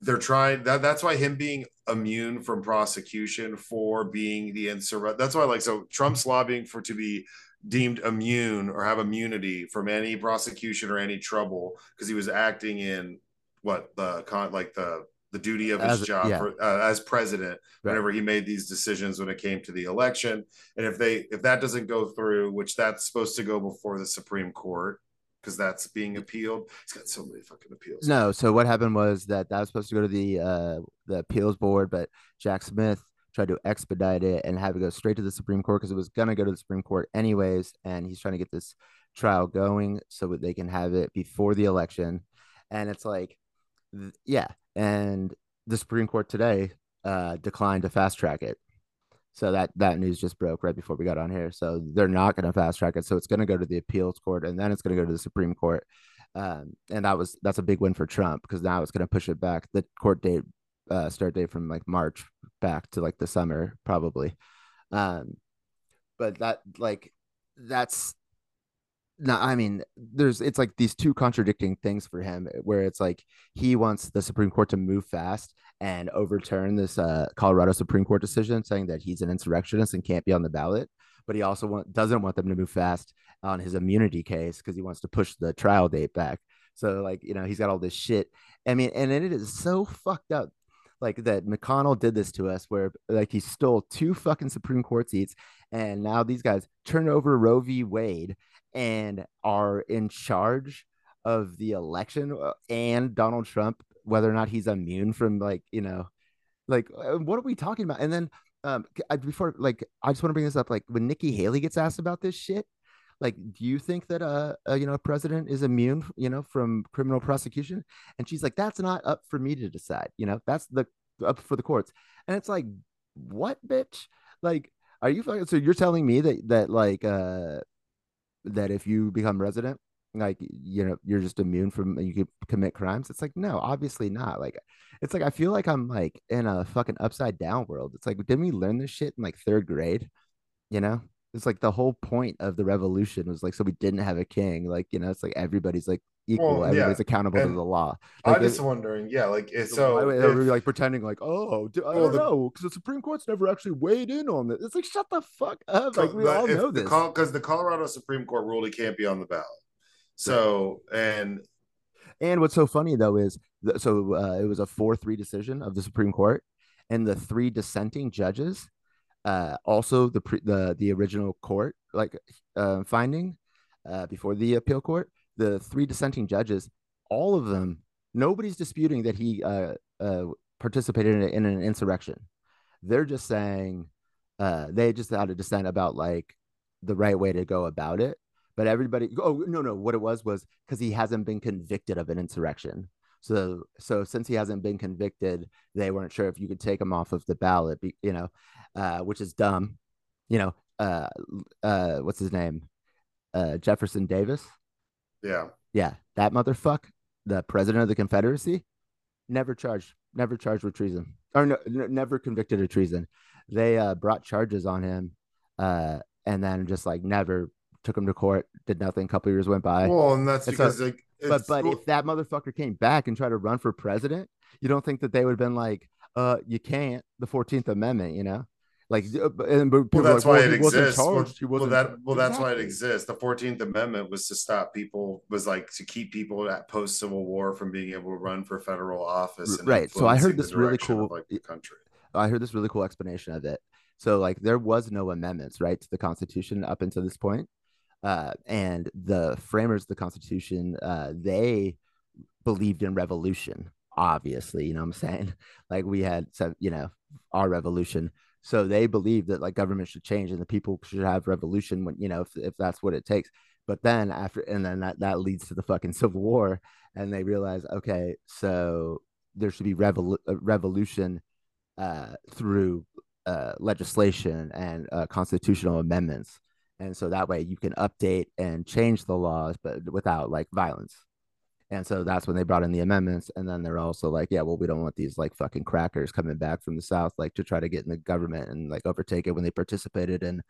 they're trying that. That's why him being immune from prosecution for being the insurrect. That's why, like, so Trump's lobbying for to be deemed immune or have immunity from any prosecution or any trouble because he was acting in what the con like the the duty of his As- job yeah. for, uh, as president Right. whenever he made these decisions when it came to the election and if they if that doesn't go through which that's supposed to go before the supreme court because that's being appealed he's got so many fucking appeals no so what happened was that that was supposed to go to the uh the appeals board but jack smith tried to expedite it and have it go straight to the supreme court because it was going to go to the supreme court anyways and he's trying to get this trial going so that they can have it before the election and it's like yeah and the supreme court today uh declined to fast track it So that that news just broke right before we got on here. So they're not going to fast track it. So it's going to go to the appeals court, and then it's going to go to the Supreme Court. Um, and that was that's a big win for Trump because now it's going to push it back the court date uh, start date from like March back to like the summer probably. Um, but that like that's no, I mean, there's it's like these two contradicting things for him where it's like he wants the Supreme Court to move fast and overturn this uh, Colorado Supreme Court decision saying that he's an insurrectionist and can't be on the ballot. But he also want, doesn't want them to move fast on his immunity case because he wants to push the trial date back. So, like, you know, he's got all this shit. I mean, and it is so fucked up like that McConnell did this to us where like he stole two fucking Supreme Court seats and now these guys turn over Roe v. Wade and are in charge of the election uh, and Donald Trump, whether or not he's immune from like, you know, like uh, what are we talking about? And then um before like I just want to bring this up, like when Nikki Haley gets asked about this shit, like do you think that uh, uh you know a president is immune you know from criminal prosecution? And she's like that's not up for me to decide you know? That's the up for the courts. And it's like what bitch? Like are you fucking so you're telling me that that like uh that if you become resident like you know you're just immune from you could commit crimes it's like no obviously not like it's like i feel like i'm like in a fucking upside down world it's like didn't we learn this shit in like third grade? You know? It's like the whole point of the revolution was like so we didn't have a king like you know it's like everybody's like equal well, everybody's yeah. accountable and to the law. Like, i'm just it, wondering yeah like so why, if, like pretending like oh i don't the, know because the supreme court's never actually weighed in on this. It's like shut the fuck up. Like we all know this. Because the colorado supreme court ruled he can't be on the ballot. So and and what's so funny though is so uh, it was a 4-3 decision of the supreme court and the three dissenting judges uh, also the pre- the the original court like uh, finding uh, before the appeal court, the three dissenting judges, all of them, nobody's disputing that he uh, uh, participated in, in, an insurrection. They're just saying uh, they just had a dissent about like the right way to go about it. But everybody, oh no, no, what it was was because he hasn't been convicted of an insurrection. So, so since he hasn't been convicted, they weren't sure if you could take him off of the ballot. You know, uh, which is dumb. You know, uh, uh, what's his name? Uh, Jefferson Davis. Yeah. Yeah. That motherfucker, the president of the Confederacy, never charged, never charged with treason or no, n- never convicted of treason. They uh, brought charges on him uh, and then just like never took him to court, did nothing. A couple years went by. Well, and that's and because so, like, but but if that motherfucker came back and tried to run for president, you don't think that they would have been like, uh, you can't, the 14th Amendment, you know? Like, uh, and well, that's like, why well, it exists. Well, well, that well, that's why it exists. The Fourteenth Amendment was to stop people, was like to keep people at post Civil War from being able to run for federal office. right. So I heard this really cool. like the country. I heard this really cool explanation of it. So like there was no amendments, right, to the Constitution up until this point. Uh, and the framers of the Constitution, uh, they believed in revolution. Obviously, you know what I'm saying? Like we had, you know, our revolution so they believe that like government should change and the people should have revolution when you know if, if that's what it takes. But then after and then that that leads to the fucking civil war, and they realize okay, so there should be revol- revolution uh, through uh, legislation and uh, constitutional amendments, and so that way you can update and change the laws, but without like violence. And so that's when they brought in the amendments. And then they're also like, yeah, well, we don't want these like fucking crackers coming back from the South, like to try to get in the government and like overtake it when they participated in,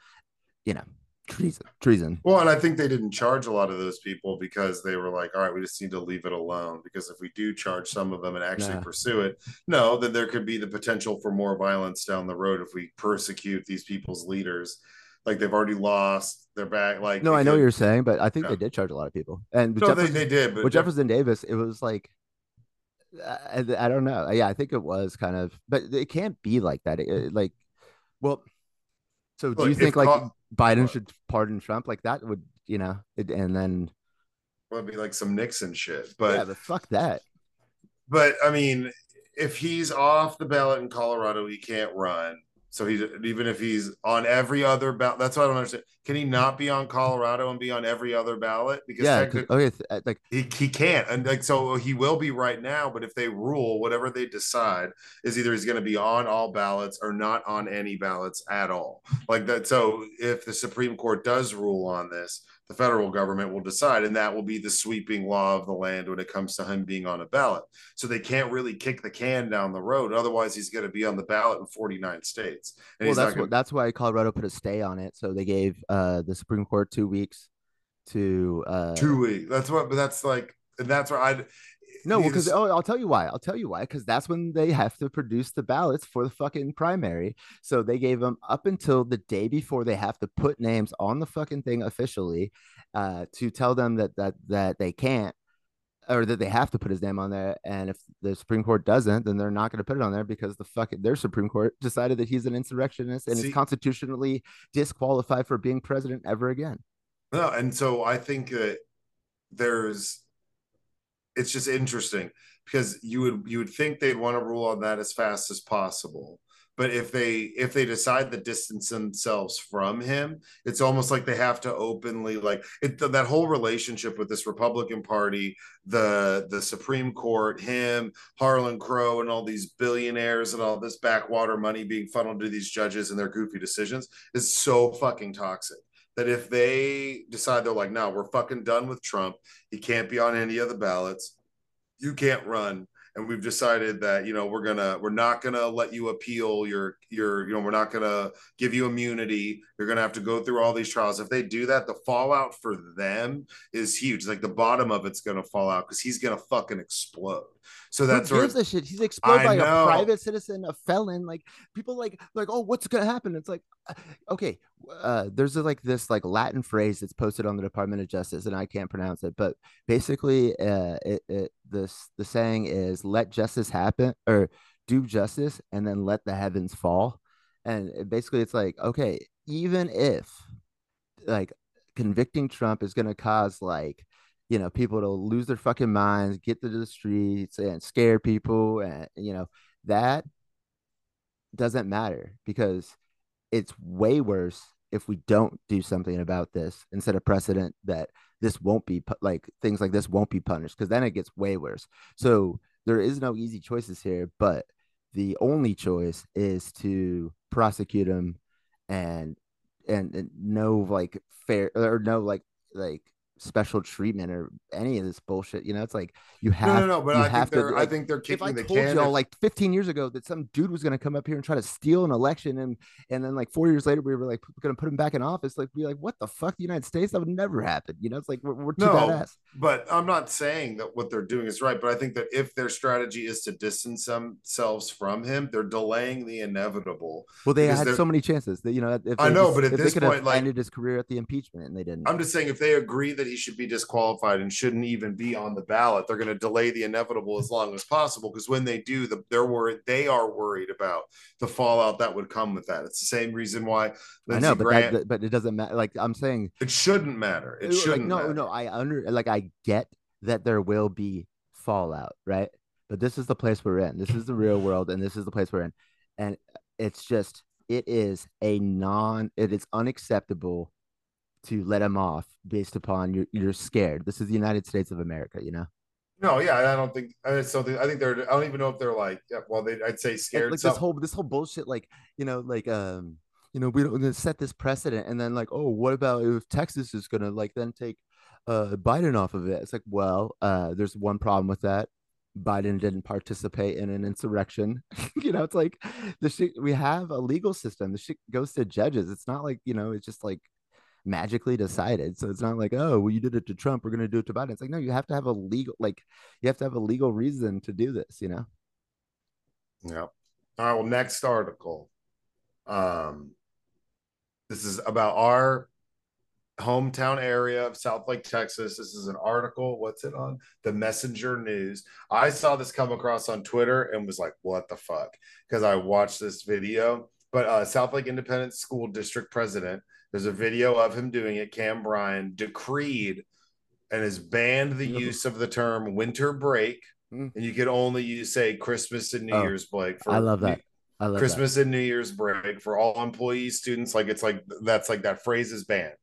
you know, treason. Treason. Well, and I think they didn't charge a lot of those people because they were like, all right, we just need to leave it alone. Because if we do charge some of them and actually nah. pursue it, no, then there could be the potential for more violence down the road if we persecute these people's leaders like they've already lost their back. Like no, I know what you're saying, but I think yeah. they did charge a lot of people. And no, they, they did. But with Jefferson Davis, it was like I, I, don't know. Yeah, I think it was kind of, but it can't be like that. It, like, well, so do Look, you think like Biden what? should pardon Trump? Like that would, you know, it, and then well, it'd be like some Nixon shit. But yeah, but fuck that. But I mean, if he's off the ballot in Colorado, he can't run So he's even if he's on every other ballot, that's what I don't understand. Can he not be on Colorado and be on every other ballot? Because yeah, okay, like he, he can't, and like so he will be right now. But if they rule, whatever they decide is either he's going to be on all ballots or not on any ballots at all. Like that. So if the Supreme Court does rule on this, the federal government will decide, and that will be the sweeping law of the land when it comes to him being on a ballot. So they can't really kick the can down the road. Otherwise, he's going to be on the ballot in 49 states. Well, that's gonna... what, that's why Colorado put a stay on it. So they gave uh, the Supreme Court two weeks to uh, two weeks. That's what, but that's like, and that's where I. No, because oh, I'll tell you why. I'll tell you why. Because that's when they have to produce the ballots for the fucking primary. So they gave them up until the day before they have to put names on the fucking thing officially, uh, to tell them that that that they can't or that they have to put his name on there. And if the Supreme Court doesn't, then they're not going to put it on there because the fucking their Supreme Court decided that he's an insurrectionist and See, is constitutionally disqualified for being president ever again. No, and so I think that there's it's just interesting because you would you would think they'd want to rule on that as fast as possible. But if they if they decide to distance themselves from him it's almost like they have to openly like it that whole relationship with this republican party the the supreme court him harlan crow and all these billionaires and all this backwater money being funneled to these judges and their goofy decisions is so fucking toxic that if they decide they're like, no, we're fucking done with Trump. He can't be on any of the ballots. You can't run. And we've decided that, you know, we're gonna we're not gonna let you appeal your your, you know, we're not gonna give you immunity. You're gonna have to go through all these trials. If they do that, the fallout for them is huge. Like the bottom of it's gonna fall out because he's gonna fucking explode. So that's Who gives a shit. He's exposed by know. a private citizen, a felon. Like people like like oh, what's gonna happen? It's like uh, okay, uh, there's a, like this like Latin phrase that's posted on the Department of Justice, and I can't pronounce it, but basically, uh, it, it this the saying is let justice happen or do justice and then let the heavens fall. And basically, it's like okay, even if like convicting Trump is going to cause like you know people to lose their fucking minds get to the streets and scare people and you know that doesn't matter because it's way worse if we don't do something about this and set a precedent that this won't be like things like this won't be punished because then it gets way worse. So there is no easy choices here but the only choice is to prosecute him and and, and no like fair or no like like special treatment or any of this bullshit. You know, it's like you have no, no, no but I think they're to, like, I think they're kicking if I the told can. Y'all like 15 years ago that some dude was gonna come up here and try to steal an election, and and then like four years later we were like gonna put him back in office. Like be like, what the fuck, the United States? That would never happen. You know, it's like we're, we're too no, badass. But I'm not saying that what they're doing is right. But I think that if their strategy is to distance themselves from him, they're delaying the inevitable. Well, they had so many chances that you know. I know, just, but at this point, like ended his career at the impeachment, and they didn't. I'm just saying if they agree that that he should be disqualified and shouldn't even be on the ballot. They're going to delay the inevitable as long as possible because when they do, the, they're worried. They are worried about the fallout that would come with that. It's the same reason why. Lindsey I know, but Grant, that, but it doesn't matter. Like I'm saying, it shouldn't matter. It shouldn't. Like, no, matter. no. I under like I get that there will be fallout, right? But this is the place we're in. This is the real world, and this is the place we're in. And it's just it is a non. It is unacceptable to let him off based upon you're you're scared. This is the United States of America, you know. No, yeah, I don't think I so I think they're I don't even know if they're like yeah, well they I'd say scared. Like, this whole this whole bullshit, like you know, like um, you know, we don't set this precedent, and then like, oh, what about if Texas is gonna like then take uh Biden off of it? It's like, well, uh, there's one problem with that. Biden didn't participate in an insurrection. you know, it's like the shit we have a legal system. The shit goes to judges. It's not like, you know, it's just like magically decided. So it's not like, oh, well, you did it to Trump, we're gonna do it to Biden. It's like, no, you have to have a legal, like, you have to have a legal reason to do this, you know? Yeah. All right. Well, next article. Um, this is about our hometown area of Southlake, Texas. This is an article. What's it on? The Messenger News. I saw this come across on Twitter and was like, what the fuck? Because I watched this video. But uh, Southlake Independent School District President there's a video of him doing it. Cam Bryan decreed and has banned the use of the term winter break. Mm. And you could only use say Christmas and New oh, Year's, break. For, I love that. I love Christmas that. and New Year's break for all employees, students. Like it's like that's like that phrase is banned.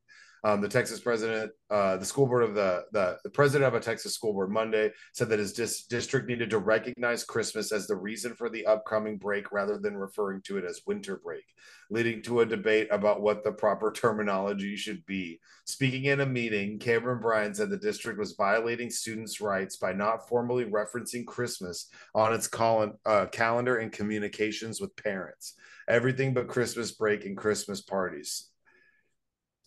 Um, the Texas president, uh, the school board of the, the, the president of a Texas school board Monday said that his dis- district needed to recognize Christmas as the reason for the upcoming break rather than referring to it as winter break, leading to a debate about what the proper terminology should be. Speaking in a meeting, Cameron Bryan said the district was violating students' rights by not formally referencing Christmas on its uh, calendar and communications with parents. Everything but Christmas break and Christmas parties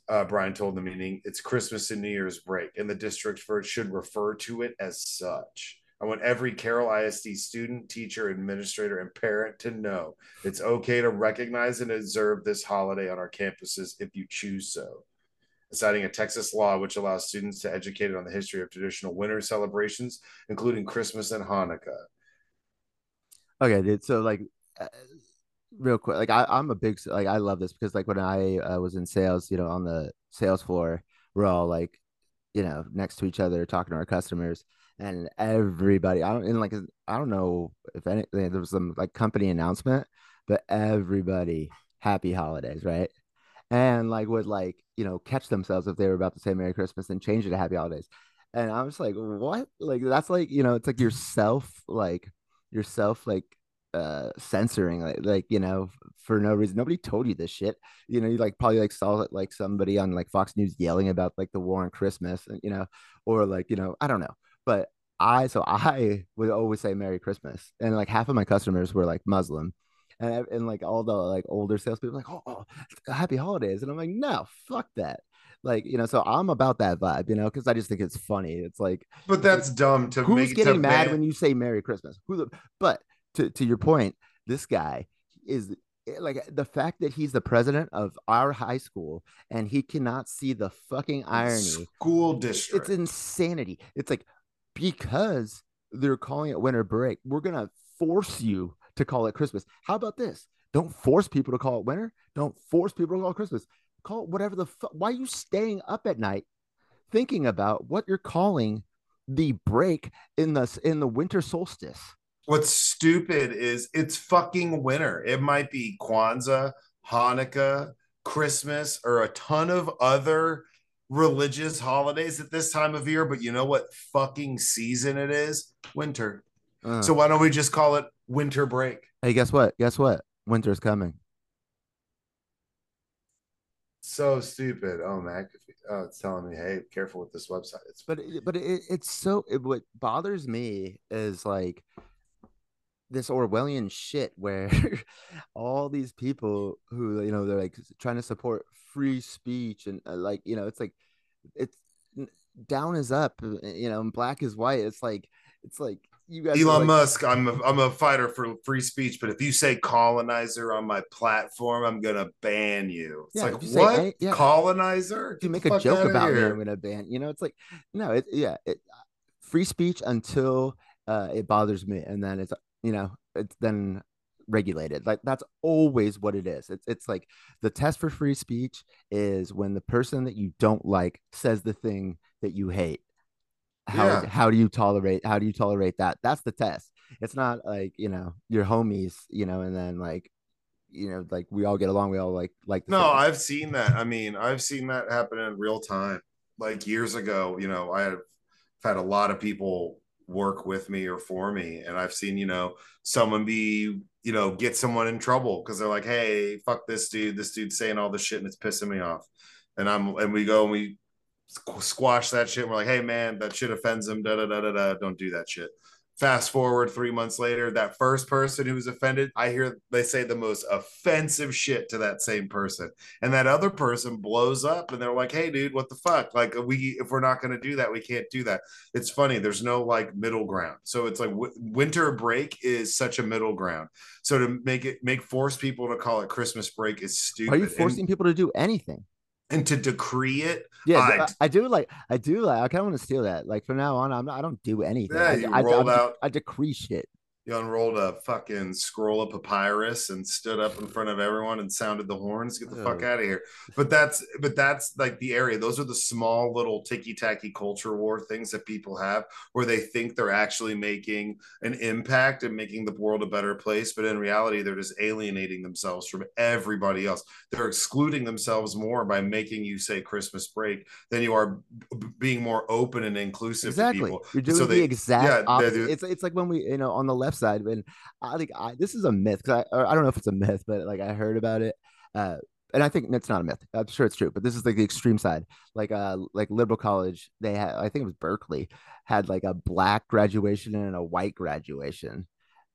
uh, Bryan told the meeting, it's Christmas and New Year's break, and the district should refer to it as such. I want every Carroll ISD student, teacher, administrator, and parent to know it's okay to recognize and observe this holiday on our campuses if you choose so. Citing a Texas law which allows students to educate on the history of traditional winter celebrations, including Christmas and Hanukkah. Okay, dude. So, like, uh, real quick like I, i'm a big like i love this because like when i uh, was in sales you know on the sales floor we're all like you know next to each other talking to our customers and everybody i don't and like i don't know if any there was some like company announcement but everybody happy holidays right? And like would like you know catch themselves if they were about to say merry christmas and change it to happy holidays. And i was like what? Like that's like you know it's like yourself like yourself like uh censoring like, like you know for no reason. Nobody told you this shit. You know you like probably like saw it like somebody on like fox news yelling about like the war on christmas and you know or like you know i don't know. But i so i would always say merry christmas. And like half of my customers were like muslim. And, and like all the like older salespeople like oh, oh happy holidays. And i'm like no fuck that. Like you know so i'm about that vibe you know because i just think it's funny. It's like but that's dumb to who's getting mad ban- when you say merry christmas? Who the but to, to your point, this guy is eh, like the fact that he's the president of our high school and he cannot see the fucking irony. School district. It's insanity. It's like because they're calling it winter break, we're gonna force you to call it Christmas. How about this? Don't force people to call it winter. Don't force people to call it Christmas. Call it whatever the fuck. Why are you staying up at night thinking about what you're calling the break in the in the winter solstice? What's stupid is it's fucking winter. It might be Kwanzaa, Hanukkah, Christmas, or a ton of other religious holidays at this time of year, but you know what fucking season it is? Winter. Uh, so why don't we just call it winter break? Hey, guess what? Guess what? Winter's coming. So stupid. Oh, Mac, oh, it's telling me, hey, careful with this website. It's but but it, it's so. It, what bothers me is like this Orwellian shit where all these people who you know they're like trying to support free speech and uh, like you know it's like it's down is up uh, you know and black is white. It's like it's like you guys Elon like, Musk I'm a, I'm a fighter for free speech but if you say colonizer on my platform I'm gonna ban you. It's yeah, like what? Any, yeah. colonizer? If you make a joke about me I'm gonna ban you know it's like no it yeah it free speech until uh, it bothers me and then it's you know, it's then regulated. Like that's always what it is. It's it's like the test for free speech is when the person that you don't like says the thing that you hate. How yeah. how do you tolerate how do you tolerate that? That's the test. It's not like, you know, your homies, you know, and then like you know, like we all get along, we all like like No, I've seen that. I mean, I've seen that happen in real time. Like years ago, you know, I have had a lot of people work with me or for me. And i've seen you know someone be you know get someone in trouble because they're like hey fuck this dude. This dude's saying all this shit and it's pissing me off. And i'm and we go and we squash that shit. We're like hey man that shit offends him. Da da da da da. Don't do that shit Fast forward three months later, that first person who was offended, I hear they say the most offensive shit to that same person. And that other person blows up and they're like, hey, dude, what the fuck? Like, we, if we're not going to do that, we can't do that. It's funny. There's no like middle ground. So it's like w- winter break is such a middle ground. So to make it, make force people to call it Christmas break is stupid. Are you forcing and, people to do anything? And to decree it. Yeah, I, I, do like I do like I kind of want to steal that. Like from now on, I'm not, I don't do anything. Yeah, I, you I, rolled I, out. I decree shit. You unrolled a fucking scroll of papyrus and stood up in front of everyone and sounded the horns. Get the fuck Oh. out of here. But that's but that's like the area. Those are the small little ticky tacky culture war things that people have where they think they're actually making an impact and making the world a better place. But in reality, they're just alienating themselves from everybody else. They're excluding themselves more by making you say Christmas break than you are b- being more open and inclusive to Exactly. people. You're doing So the they- exact yeah, opposite. It's it's like when we you know on the left side when I think I this is a myth because I I don't know if it's a myth but like I heard about it uh and I think it's not a myth. I'm sure it's true, but this is like the extreme side. Like uh like liberal college, they had I think it was Berkeley had like a black graduation and a white graduation.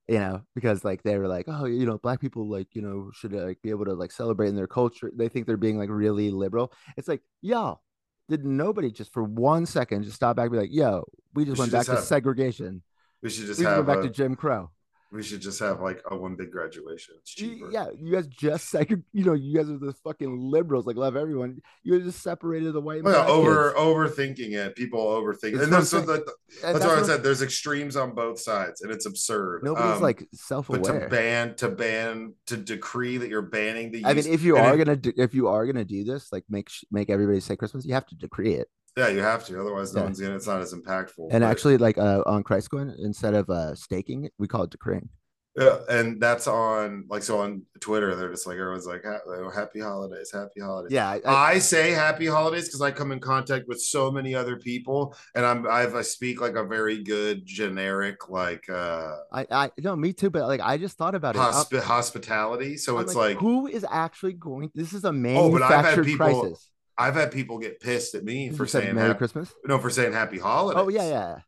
You know, because like they were like, oh, you know, black people like you know should like be able to like celebrate in their culture. They think they're being like really liberal. It's like, y'all, did nobody just for one second just stop back and be like, yo, we just We went back just to have- segregation. We should just We have went back a, to Jim Crow. we should just have like a one big graduation. It's cheaper. Yeah, you guys just seg- you know, you guys are the fucking liberals, like love everyone. You just separated the white Well, yeah, over kids. overthinking it. People overthink, It's and that's what the, that's why I what said I'm- there's extremes on both sides, and it's absurd. nobody's Um, like self-aware. but to ban to ban to decree that you're banning the use. I mean, if you are it- gonna do, if you are gonna do this, like make make everybody say Christmas, you have to decree it. Yeah, you have to. Otherwise, no Yeah. one's gonna. It's not as impactful. And but- actually, like uh, on Christcoin, instead of uh staking, it, we call it decreeing. Yeah, and that's on like so on Twitter. They're just like everyone's like oh, happy holidays, happy holidays. Yeah, I, I, I say happy holidays because I come in contact with so many other people, and I'm I've, I speak like a very good generic like uh I, I, no, me too. But like, I just thought about it. Hospitality. So I'm it's like, who is actually going? This is a Oh, but I've had manufactured people crisis. I've had people get pissed at me for saying Merry happy, Christmas. no for saying happy holidays. Oh yeah, yeah.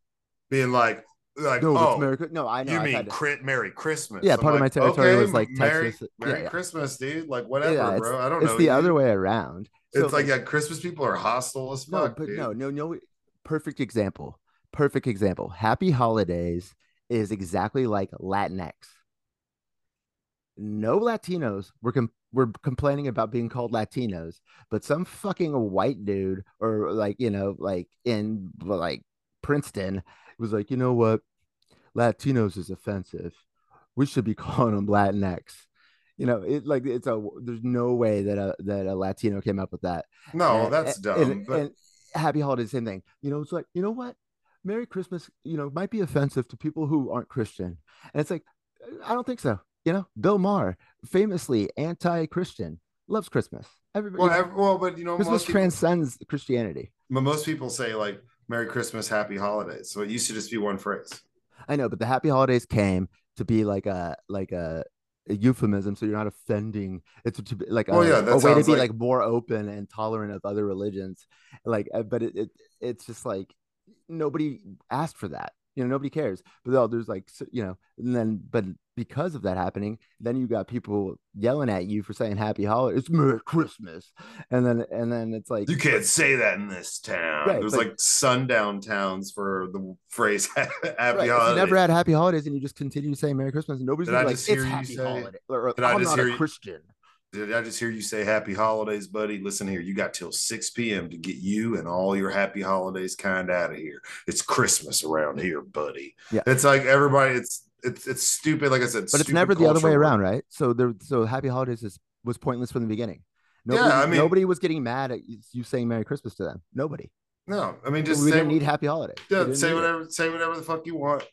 being like like No, oh Merry No, I know. you I've mean crit Merry Christmas? Yeah, I'm part of my like, territory was, like, Merry Texas. Merry Yeah, yeah. Christmas, dude. Like whatever, Yeah, bro. I don't it's know. It's the other way around. It's like yeah, Christmas people are hostile as no, fuck. but dude. no, no, no. Perfect example. Perfect example. Happy Holidays is exactly like Latinx. No Latinos were com- were complaining about being called Latinos, but some fucking white dude or like you know like in like Princeton was like, you know what, Latinos is offensive. We should be calling them Latinx. You know, it like it's a there's no way that a that a Latino came up with that. No, And- that's and- dumb. And, but and Happy Holidays, same thing. You know, it's like you know what, Merry Christmas. You know, might be offensive to people who aren't Christian, and it's like I don't think so. You know, Bill Maher, famously anti-Christian, loves Christmas. Everybody, well, ev- well, but you know, Christmas most people, transcends Christianity. but most people say like Merry Christmas, Happy Holidays. So it used to just be one phrase. I know, but the Happy Holidays came to be like a like a, a euphemism, so you're not offending. It's to be like a, Well, yeah, a way to be like- like more open and tolerant of other religions. Like, uh, but it, it it's just like nobody asked for that. You know, nobody cares. But though there's like you know, and then but because of that happening, then you got people yelling at you for saying Happy Holidays. It's Merry Christmas, and then and then it's like You can't say that in this town. Right, There's but- like sundown towns for the phrase Happy Right, Holidays. you never had happy holidays and you just continue saying Merry Christmas, and nobody's Did gonna I be like, it's happy say- holiday. Or, I'm not a Christian. Did I just hear you say happy holidays, buddy? Listen here, you got till 6 p.m. to get you and all your happy holidays kind out of here. It's Christmas around here, buddy. Yeah. It's like everybody, it's it's it's stupid. Like I said, But it's never the other way around, right? So there, so happy holidays is was pointless from the beginning. Nobody, I mean- nobody was getting mad at you saying Merry Christmas to them. Nobody. No, I mean, just we say, didn't need happy holidays. Yeah, say need it. whatever, say whatever the fuck you want.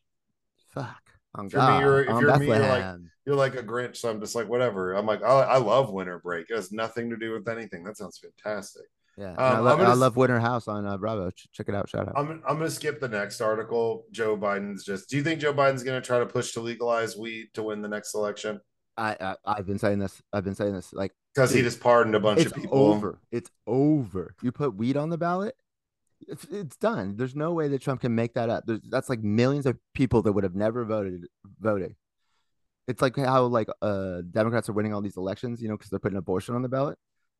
Fuck. On For me, God. you're- if you're me, you're like- You're like a Grinch, so I'm just like whatever. I'm like, oh, I love winter break. It has nothing to do with anything. That sounds fantastic. yeah. Um, I, love, gonna I love Winter House on uh, Bravo. Check it out. Shout out. I'm I'm gonna skip the next article. Joe Biden's just. Do you think Joe Biden's gonna try to push to legalize weed to win the next election? I, I I've been saying this. I've been saying this. Like Because he just pardoned a bunch of people. over. It's over. You put weed on the ballot, it's, it's done. There's no way that Trump can make that up. There's, that's like millions of people that would have never voted voting. It's like how like uh Democrats are winning all these elections, you know, because they're putting abortion on the ballot.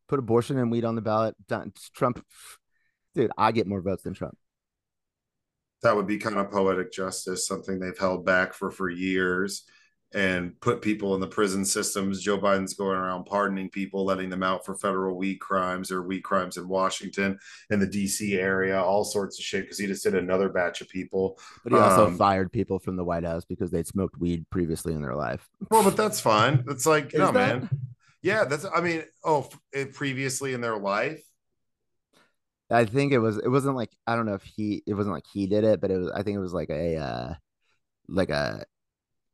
Put abortion and weed on the ballot. Done. Trump, dude, I get more votes than Trump. That would be kind of poetic justice, something they've held back for for years. And put people in the prison systems. Joe Biden's going around pardoning people, letting them out for federal weed crimes or weed crimes in Washington and the DC area, all sorts of shit. Because he just did another batch of people. But he also Um, fired people from the White House because they'd smoked weed previously in their life. Well, but that's fine. It's like, no, that- man. Yeah, that's. I mean, oh, previously in their life. I think it was it wasn't like I don't know if he it wasn't like he did it, but it was I think it was like a uh like a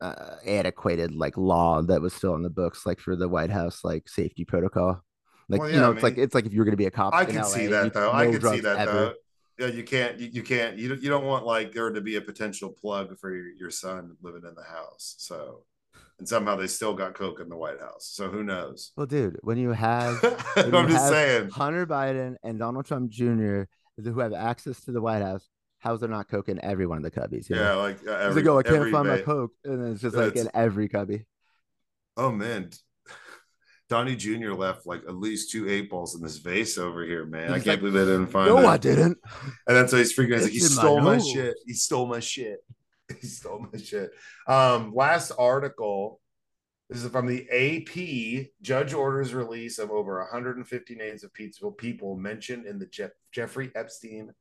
uh, antiquated like law that was still in the books like for the White House like safety protocol. Like Well, you know, I it's like it's like if you were gonna be a cop. I can LA, see that though. I can see that ever. though. Yeah, you can't. You, you can't. You don't- you don't want like there to be a potential plug for your, your son living in the house. So, and somehow they still got coke in the White House. So who knows? Well, dude, when you have when I'm you just have saying. Hunter Biden and Donald Trump Jr. who have access to the White House, how's there not coke in every one of the cubbies? you know? Yeah, like uh, It's every, like, oh, I can't find my coke, and then it's just like in every cubby. Oh man, Donnie Jr. left like at least two eight balls in this vase over here, man. I can't like, believe they didn't find it. No, it. I didn't. And that's why he's freaking out. He's like, he It's in my stole my, shit. He stole my shit. He stole my shit. Um, last article. This is from the AP. Judge orders release of over 150 names of people people mentioned in the Jeff, Jeffrey Epstein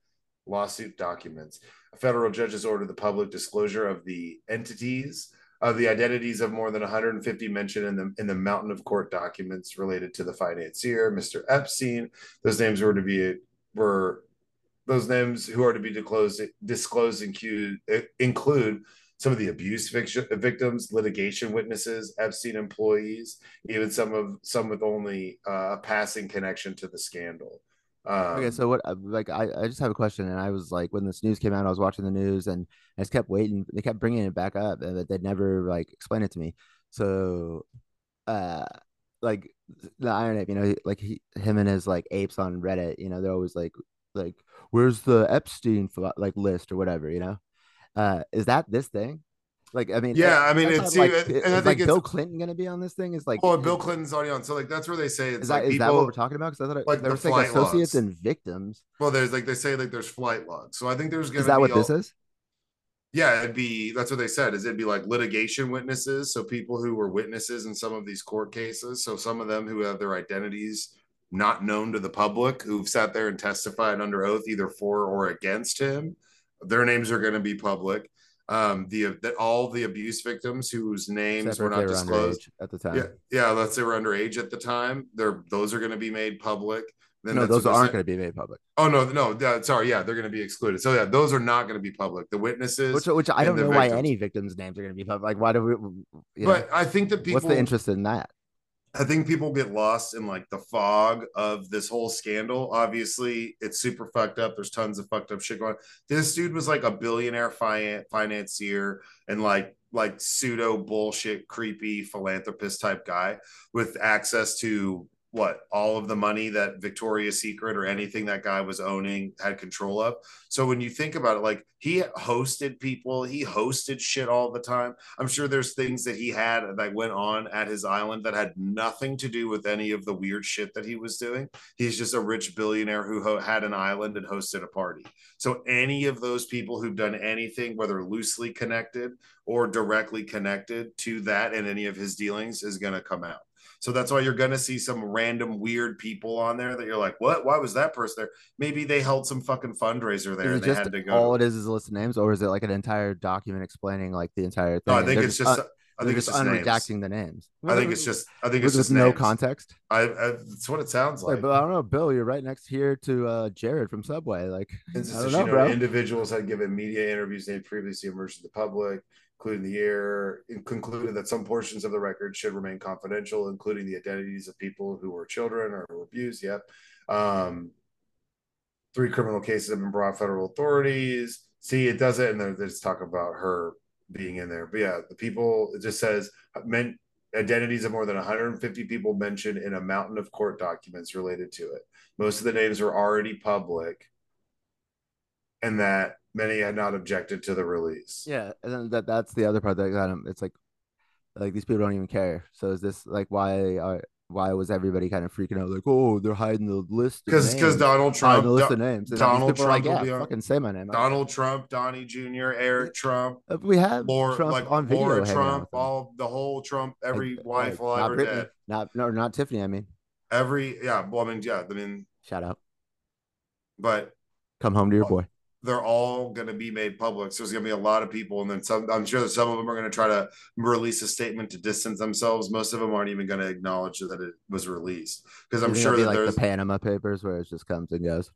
lawsuit documents. A federal judge has ordered the public disclosure of the entities of the identities of more than 150 mentioned in the in the mountain of court documents related to the financier, Mr. Epstein. Those names were to be were those names who are to be disclosed disclosed include include some of the abuse victims, litigation witnesses, Epstein employees, even some of some with only uh, a passing connection to the scandal. Um, Okay, so what? uh, Like, I, I just have a question, and I was like, when this news came out, I was watching the news, and I just kept waiting. They kept bringing it back up, and but they'd never like explain it to me. So, uh, like the irony, you know, like he, him and his like apes on Reddit, you know, they're always like, like, where's the Epstein like list or whatever, you know? Uh, is that this thing? Like, I mean, Yeah, I mean, it's- like, and I think like Bill Clinton gonna be on this thing? Is like, oh, Bill Clinton's already on. So like that's where they say it's is that like is that what we're talking about? Because I thought it, like they the were saying associates logs. and victims. well, there's like they say like there's flight logs. So I think there's gonna Is that be what all- this is? Yeah, it'd be that's what they said. Is it'd be like litigation witnesses, so people who were witnesses in some of these court cases. So some of them who have their identities not known to the public, who've sat there and testified under oath either for or against him, their names are going to be public. Um, the that all the abuse victims whose names Except were not disclosed. at the time. Yeah, yeah, let's say we're underage at the time. They're those are going to be made public. Then no, those aren't going to be made public. Oh no, no, sorry, yeah, they're going to be excluded. So yeah, those are not going to be public. The witnesses, Which, which I don't know why any victims' names are going to be public. Like, why do we? You know, but I think that people. what's the interest in that? I think people get lost in like the fog of this whole scandal. Obviously, it's super fucked up. There's tons of fucked up shit going. on. This dude was like a billionaire fi- financier and like like pseudo bullshit, creepy philanthropist type guy with access to what all of the money that Victoria's Secret or anything that guy was owning had control of. So when you think about it, like he hosted people, he hosted shit all the time. I'm sure there's things that he had that went on at his island that had nothing to do with any of the weird shit that he was doing. He's just a rich billionaire who ho- had an island and hosted a party. So any of those people who've done anything, whether loosely connected or directly connected to that and any of his dealings, is going to come out. So that's why you're going to see some random weird people on there that you're like, what? Why was that person there? Maybe they held some fucking fundraiser there Is and just had to go. all it is is a list of names, or is it like an entire document explaining like the entire thing? no, I think it's just. un- I think it's just just names. the names. I think it's just. I think with, it's just with no context. I, I. That's what it sounds Like, but I don't know, Bill. You're right next here to uh, Jared from Subway. Like, I don't know, know, bro. individuals had given media interviews they had previously emerged to the public, including the year, concluded that some portions of the record should remain confidential, including the identities of people who were children or who were abused. Yep. Um, three criminal cases have been brought federal authorities. See, it does it, and then there's talk about her being in there. But yeah, the people it just says meant identities of more than 150 people mentioned in a mountain of court documents related to it. Most of the names were already public, and that many had not objected to the release. yeah, and then that that's the other part that got him. It's like, like these people don't even care. So is this like why are why was everybody kind of freaking out like, oh, they're hiding the list Because because Donald Trump, the list Do- of names. And Donald are like, Trump will yeah, be on- fucking say my name. Donald Trump, Donnie Jr., Eric Trump, Uh, we have Lara, Trump like on video. Lara Trump, all the whole Trump, every Like- wife like, alive not or Britney, dead, not no, not Tiffany. I mean, every yeah. Well, I mean, yeah, I mean, shout out. but Come home to your boy. They're all going to be made public. So there's going to be a lot of people, and then some. I'm sure that some of them are going to try to release a statement to distance themselves. Most of them aren't even going to acknowledge that it was released because I'm sure be that like there's. the Panama Papers where it just comes and goes.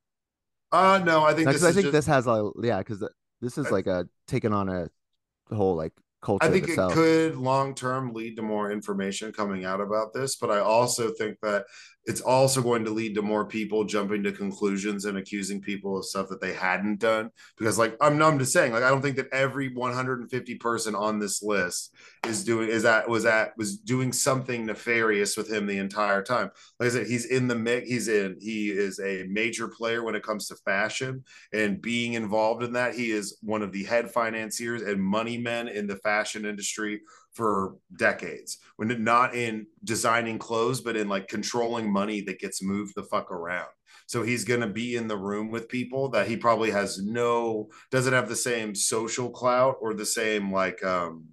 Uh no, I think Because this I think just, this has like yeah, because this is like a taking on a whole like culture. I think it could long term lead to more information coming out about this, but I also think that it's also going to lead to more people jumping to conclusions and accusing people of stuff that they hadn't done. Because, like, I'm, I'm just saying, like, I don't think that every 150 person on this list is doing is that was that was doing something nefarious with him the entire time. Like I said, he's in the mix. He's in. He is a major player when it comes to fashion and being involved in that. He is one of the head financiers and money men in the fashion industry for decades. When not in designing clothes, but in like controlling money that gets moved the fuck around. So he's going to be in the room with people that he probably has no doesn't have the same social clout or the same like um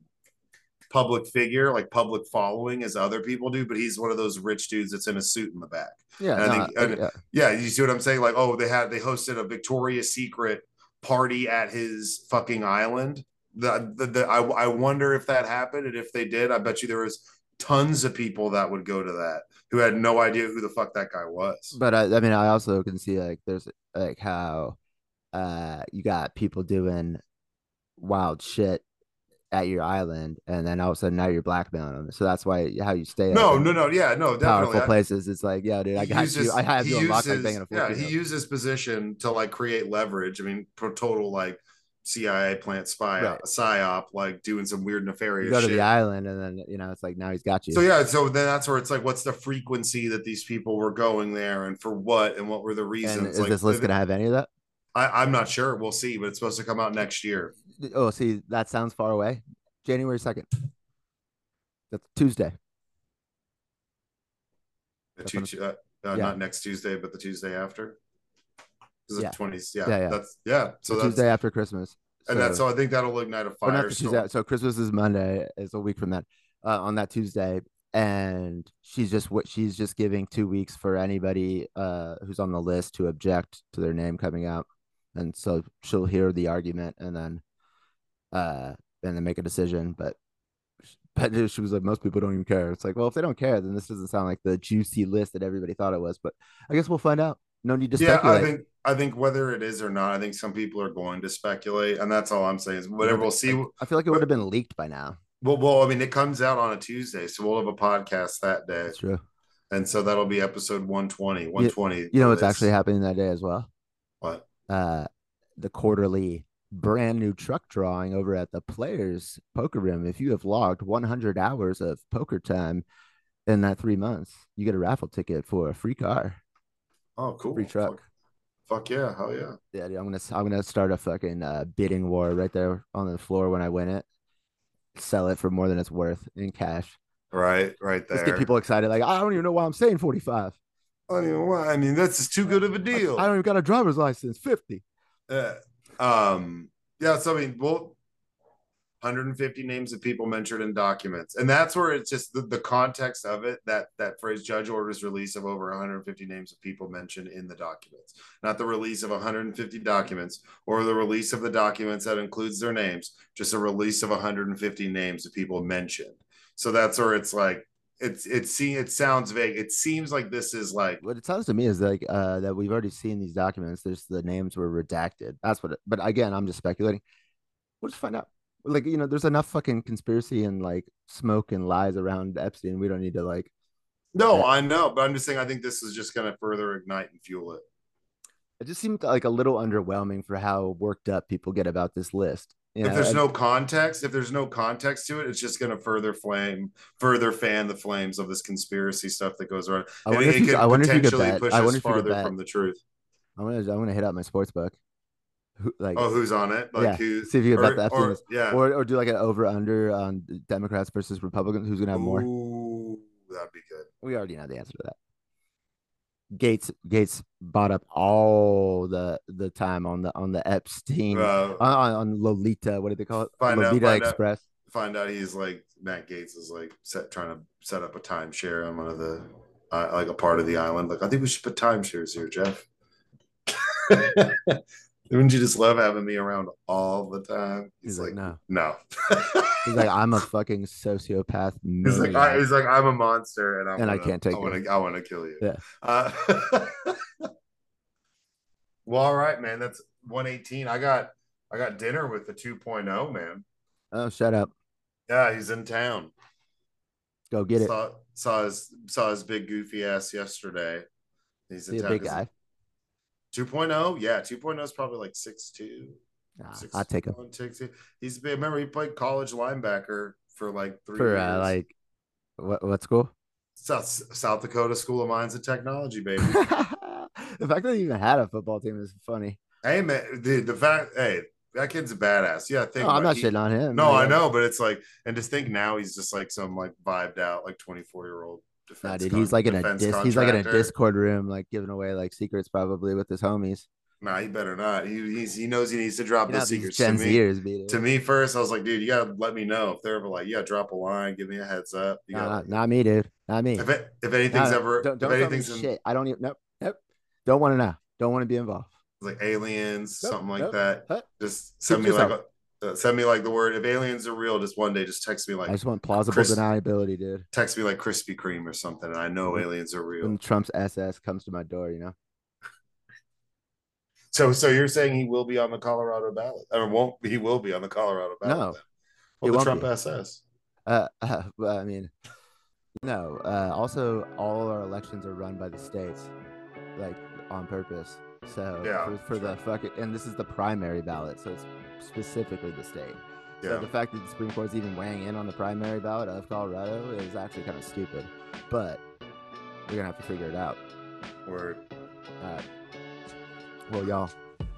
public figure, like public following as other people do, but he's one of those rich dudes that's in a suit in the back. Yeah, and I think- and- yeah. Yeah, you see what I'm saying? Like, oh, they had they hosted a Victoria's Secret party at his fucking island. The, the, the I, I wonder if that happened, and if they did, I bet you there was tons of people that would go to that who had no idea who the fuck that guy was. But I, I mean, I also can see like there's like how uh you got people doing wild shit at your island, and then all of a sudden now you're blackmailing them. So that's why how you stay. no, no, no, yeah, no, Powerful. I- places. It's like, yeah, dude, I got uses- you. I have you unlocked like banging a Yeah, he used his position to like create leverage. I mean, for total like CIA plant spy Right. psyop, like doing some weird nefarious you go to shit. the island, and then you know it's like now he's got you. So yeah, so then that's where it's like, what's the frequency that these people were going there, and for what, and what were the and reasons? is like, this list gonna have any of that? I, I'm not sure. We'll see, but it's supposed to come out next year. Oh, see, that sounds far away. January second. That's Tuesday. That's two, uh, uh, yeah. Not next Tuesday, but the Tuesday after. Is Yeah. it twenties? Yeah, Yeah, yeah. that's yeah. So the that's Tuesday after Christmas. and that's so I think that'll ignite a not fire. Tuesday. So Christmas is Monday. It's a week from that. Uh, on that Tuesday, and she's just what she's just giving two weeks for anybody uh who's on the list to object to their name coming out, and so she'll hear the argument and then, uh, and then make a decision. But, but she was like, most people don't even care. It's like, well, if they don't care, then this doesn't sound like the juicy list that everybody thought it was. But I guess we'll find out. No need to yeah, speculate. I think I think whether it is or not, I think some people are going to speculate, and that's all I'm saying. Is whatever we'll see. I feel like it would have been leaked by now. Well, well, I mean, it comes out on a Tuesday, so we'll have a podcast that day. That's true. And so that'll be episode 120. 120. You know what's this. actually happening that day as well? what? uh the quarterly brand new truck drawing over at the players poker room if you have logged 100 hours of poker time in that three months you get a raffle ticket for a free car Oh, cool. free truck Fuck, fuck yeah, hell yeah. yeah dude, i'm gonna i'm gonna start a fucking uh, bidding war right there on the floor when i win it sell it for more than it's worth in cash Right, right there. let's get people excited like i don't even know why i'm saying 45 I don't even want. I mean, that's just too good of a deal. I don't even got a driver's license 50 Uh, um, yeah. So I mean, well, 150 names of people mentioned in documents, and that's where it's just the, the context of it. That that phrase, judge orders release of over 150 names of people mentioned in the documents, not the release of 150 documents or the release of the documents that includes their names, just a release of 150 names of people mentioned. So that's where it's like. It's it see it sounds vague. It seems like this is like what it sounds to me is like uh that we've already seen these documents there's the names were redacted that's what it, but again i'm just speculating we'll just find out like you know there's enough fucking conspiracy and like smoke and lies around epstein we don't need to like no. I know, but I'm just saying I think this is just going to further ignite and fuel it. it just seemed like a little underwhelming for how worked up people get about this list you if know, there's and- no context, if there's no context to it, it's just going to further flame, further fan the flames of this conspiracy stuff that goes around. I wonder it, if you it could- could I wonder if you could potentially bet- push I wonder if you could farther bet. from the truth. i'm gonna i'm gonna hit up my sports book who, like Oh, who's on it? Like yeah who? see if you can bet Epstein or- yeah. or, or do like an over under on democrats versus republicans who's gonna have more Ooh. that'd be good. We already know the answer to that. Gates Gates bought up all the the time on the on the Epstein Uh, on, on Lolita. What do they call it? Find out- Lolita out. Express. find out he's like Matt Gaetz is like set trying to set up a timeshare on one of the uh, like a part of the island. Like I think we should put timeshares here, Jeff. Wouldn't you just love having me around all the time? He's like, no. no. He's like, I'm a fucking sociopath. He's like, I, he's like, I'm a monster, and I And I wanna- can't take I want to. I want to kill you. Yeah. Uh, well, all right, man. That's 118. I got. I got dinner with the 2.0 man. oh, shut up. Yeah, he's in town. Go get it. saw, Saw his saw his big goofy ass yesterday. He's Be a big guy. 2.0, yeah, 2.0 is probably like 6'2. Nah, Six, I take him one, six, two. He's been, remember he played college linebacker for like three for years. uh, like what what school? South, South Dakota School of Mines and Technology, baby. the fact that he even had a football team is funny. hey man, the the fact, hey, that kid's a badass. Yeah, think No, I'm not he- shitting on him. No, I know, but it's like, and just think now he's just like some like vibed out like 24 year old. Nah, dude, he's like in a dis- he's like in a. Discord room, like giving away like secrets probably with his homies. Nah, he better not. He he knows he needs to drop You those secrets to me. It. To me first, I was like, dude, you gotta let me know if they're ever like, yeah, drop a line, give me a heads up. You Nah, gotta, not, me, dude. Not me. if it, if anything's Nah, ever, don't, don't if anything's in, shit. I don't even. Nope. Nope. Don't want to know. Don't want to be involved. like aliens, Nope, something like nope, that, huh. just send me yourself. like a, uh, send me like the word. If aliens are real, just one day, just text me like I just want plausible Chris- deniability, dude. text me like Krispy Kreme or something, and I know When- aliens are real. When Trump's SS comes to my door, you know. So, so you're saying he will be on the Colorado ballot, or won't? He will be on the Colorado ballot. No, then. he well, the won't Trump be. SS. Uh, uh well, I mean, no. Uh, also, all our elections are run by the states, like on purpose. So Yeah, for, for the fucking and this is the primary ballot, so it's specifically the state. So Yeah, the fact that the Supreme Court is even weighing in on the primary ballot of Colorado is actually kind of stupid. But we're gonna have to figure it out. word. All right. Well, y'all,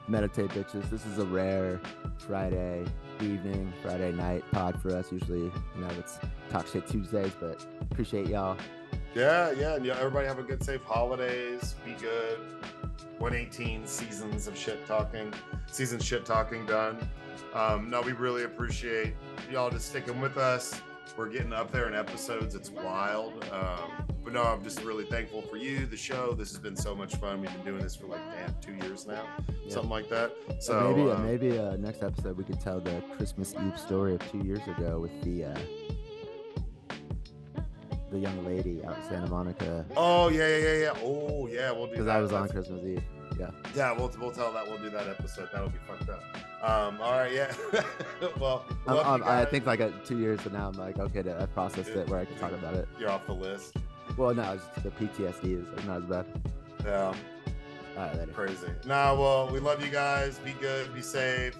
meditate, bitches. This is a rare Friday evening, Friday night pod for us. Usually, you know, it's talk shit Tuesdays, but appreciate y'all. Yeah, yeah, and yeah. Everybody have a good, safe holidays. Be good. 118 seasons of shit talking, season shit talking done. Um, no, we really appreciate y'all just sticking with us. We're getting up there in episodes. It's wild. Um, but no, I'm just really thankful for you, the show. This has been so much fun. We've been doing this for like damn two years now, Yeah. something like that. So maybe, uh, um, maybe uh, next episode we could tell the Christmas Eve story of two years ago with the uh, the young lady out in Santa Monica Oh yeah, yeah, yeah, yeah. Oh yeah, we'll do because. I was on Christmas Eve. Yeah. Yeah, we'll we'll tell that. We'll do that episode. That'll be fucked up. Um, all right, yeah. well, Um, um, I think like uh, two years from now, I'm like, okay, I processed it where I can talk about it. you're off the list. Well, no, it's just the PTSD is not as bad. Yeah, All right, later. crazy. Nah, well, we love you guys. Be good. Be safe.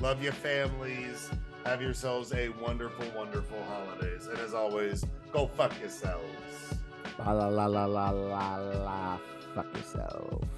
Love your families. Have yourselves a wonderful, wonderful holidays. And as always, go fuck yourselves. La la la la la la. Fuck yourself.